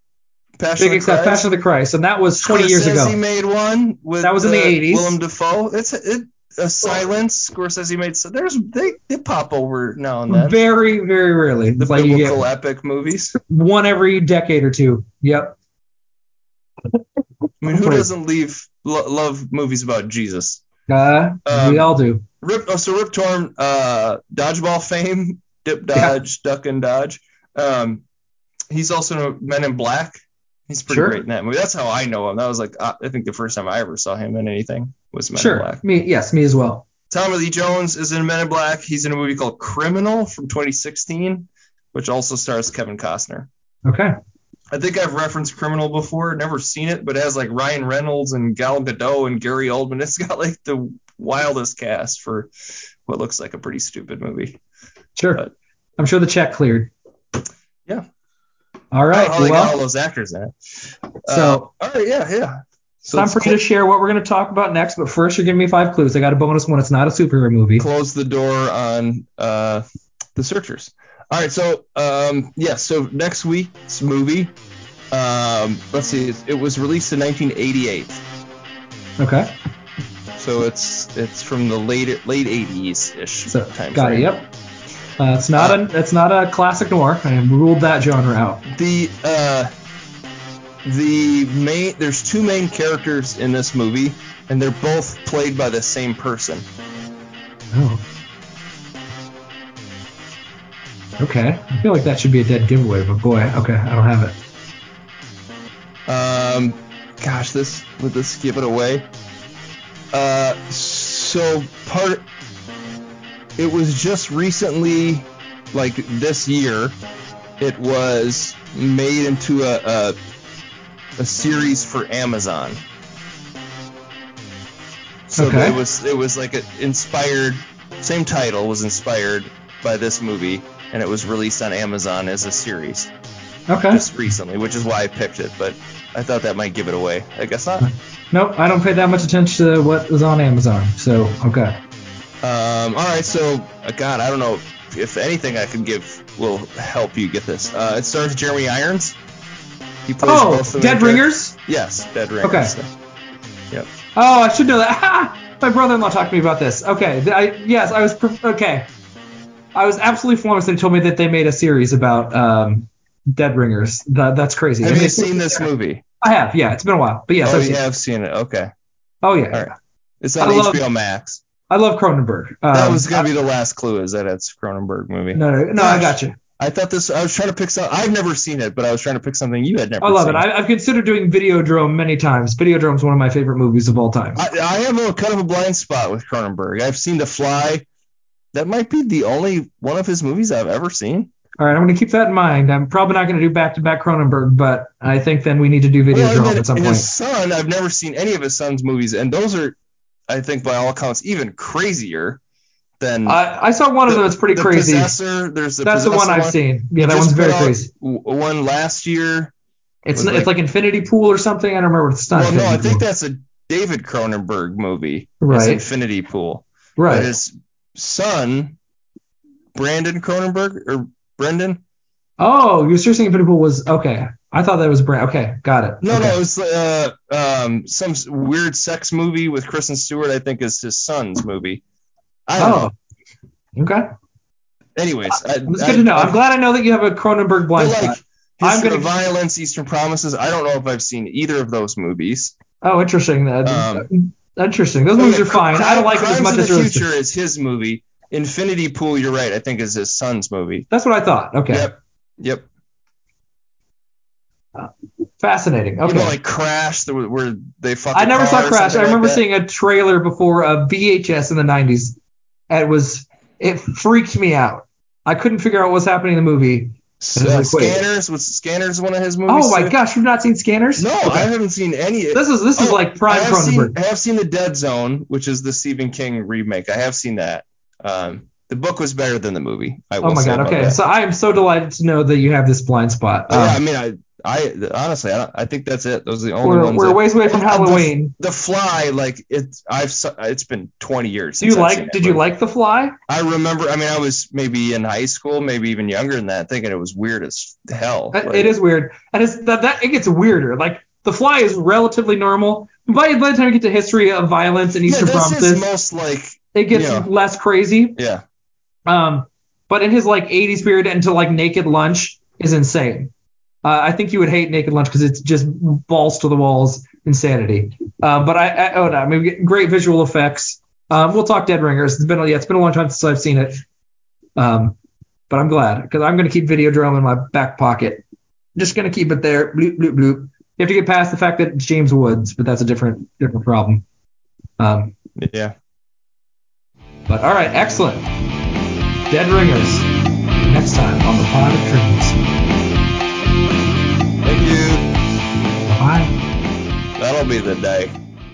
Passion big of. Christ. Passion of the Christ, and that was 20 years ago. He made one with That was in the uh, 80s. Willem Dafoe. It's it, a silence. Scorsese made. So there's they they pop over now and then. Very, very rarely. the like biblical get epic movies. one every decade or two. Yep. I mean, who doesn't leave lo- love movies about Jesus? Uh, Um, we all do. Rip, oh, so Rip Torn, uh, dodgeball fame, dip, dodge, duck, and dodge. Um, he's also in Men in Black. He's pretty Sure. great in that movie. That's how I know him. That was like I think the first time I ever saw him in anything was Men in Sure. Black. Me, yes, me as well. Tommy Lee Jones is in Men in Black. He's in a movie called Criminal from 2016, which also stars Kevin Costner. Okay. I think I've referenced Criminal before, never seen it, but it has like Ryan Reynolds and Gal Gadot and Gary Oldman. <laughs> It's got like the wildest cast for what looks like a pretty stupid movie. Sure. But- I'm sure the check cleared. Yeah. All right. They got all those actors in it. So- Uh, all right, yeah, yeah. So time for you to share what we're going to talk about next. But first, you're giving me five clues. I got a bonus one. It's not a superhero movie. close the door on uh, the searchers. All right, so um, yeah, so next week's movie, um, let's see, it, it was released in 1988, Okay. so it's it's from the late late 80s ish So time got frame. it. Yep. Uh, it's not a it's not a classic noir. I ruled that genre out. The uh, the main there's two main characters in this movie, and they're both played by the same person. Oh. Okay. I feel like that should be a dead giveaway, but boy, okay, I don't have it. Um, gosh, this would this give it away? Uh, so part. It was just recently, like this year, it was made into a a, a series for Amazon. So Okay. it was it was like a inspired same title was inspired by this movie and it was released on Amazon as a series Okay. just recently, which is why I picked it. But I thought that might give it away. I guess not. Nope, I don't pay that much attention to what is on Amazon. So okay. Um, all right, so uh, God, I don't know if, if anything I can give will help you get this. Uh, it stars Jeremy Irons. He plays Oh, both Dead. Ringers. Yes, Dead Ringers. Okay. <laughs> Yep. Oh, I should know that. <laughs> My brother-in-law talked to me about this. Okay, I, yes, I was pre- okay. I was absolutely flummoxed. They told me that they made a series about um, Dead Ringers. That, that's crazy. Have I mean, you seen this movie? I have. Yeah, it's been a while, but yes, oh, I've seen it. have seen it. Okay. Oh yeah, All right. It's on I love- HBO Max. I love Cronenberg. Um, That was gonna be the last clue. Is that it's a Cronenberg movie? no, no, no. I got you. I thought this. I was trying to pick some. I've never seen it, but I was trying to pick something you had never. I love seen. it. I, I've considered doing Videodrome many times. Videodrome's one of my favorite movies of all time. I, I have a kind of a blind spot with Cronenberg. I've seen The Fly. That might be the only one of his movies I've ever seen. All right, I'm going to keep that in mind. I'm probably not going to do back-to-back Cronenberg, but I think then we need to do Well, Videodrome and at some his point. son, I've never seen any of his son's movies, and those are, I think, by all accounts, even crazier than I, I saw one of them that's pretty the crazy. Possessor. There's the That's the one I've seen. Yeah, that one's very crazy. One last year. It's like- it's like Infinity Pool or something. I don't remember what it's not. well, no, I think Pool. that's a David Cronenberg movie. Right. Infinity Pool. right. But his son, Brandon Cronenberg or Brendan? Oh, you're seriously Pool was okay. I thought that was Brand. Okay, got it. No, okay. no, it was uh, um, some weird sex movie with Kristen Stewart. I think is his son's movie. I don't know. Oh, okay. Anyways, I, It's I- good to know. I'm glad I know that you have a Cronenberg blind But like spot. I'm gonna- Violence, Eastern Promises. I don't know if I've seen either of those movies. Oh, interesting. Um, interesting. Those movies are fine. I don't like them as much as the. Future is his movie. Infinity Pool, you're right. I think is his son's movie. That's what I thought. Okay. Yep. Yep. Uh, fascinating. Okay. You know, like Crash, where they fuck. I never saw Crash. I something like remember seeing a trailer before a VHS in the 90s. And it was it freaked me out. I couldn't figure out what was happening in the movie. Uh, Scanners was Scanners one of his movies. Oh my too? gosh, you've not seen Scanners? No, Okay. I haven't seen any. This is this is Oh, like prime I have, seen, Cronenberg. I have seen the Dead Zone, which is the Stephen King remake. I have seen that. Um, the book was better than the movie. I will Oh my say god. Okay. that. So I am so delighted to know that you have this blind spot. yeah, I Um, mean, I, I honestly, I, don't, I think that's it. Those are the only we're ones. we're that- ways away from Halloween. The Fly, like it's, I've, it's been 20 years. Do you I've like? Did you like The Fly? I remember. I mean, I was maybe in high school, maybe even younger than that, thinking it was weird as hell. Like, It is weird, and it's that, that it gets weirder. Like The Fly is relatively normal. By, by the time you get to history of violence and Yeah, Eastern this is most like, it gets yeah. less crazy. yeah. Um, but in his like 80s period into like Naked Lunch is insane. Uh, I think you would hate Naked Lunch because it's just balls to the walls insanity. Um, but I, I oh no, I mean great visual effects. Um, we'll talk Dead Ringers. It's been yeah, it's been a long time since I've seen it. Um, but I'm glad because I'm gonna keep Video Videodrome in my back pocket. Just gonna keep it there. Bloop bloop bloop. You have to get past the fact that it's James Woods, but that's a different different problem. Um, Yeah. but all right, excellent. Dead Ringers. Next time on the Pod of Dreams. That'll be the day.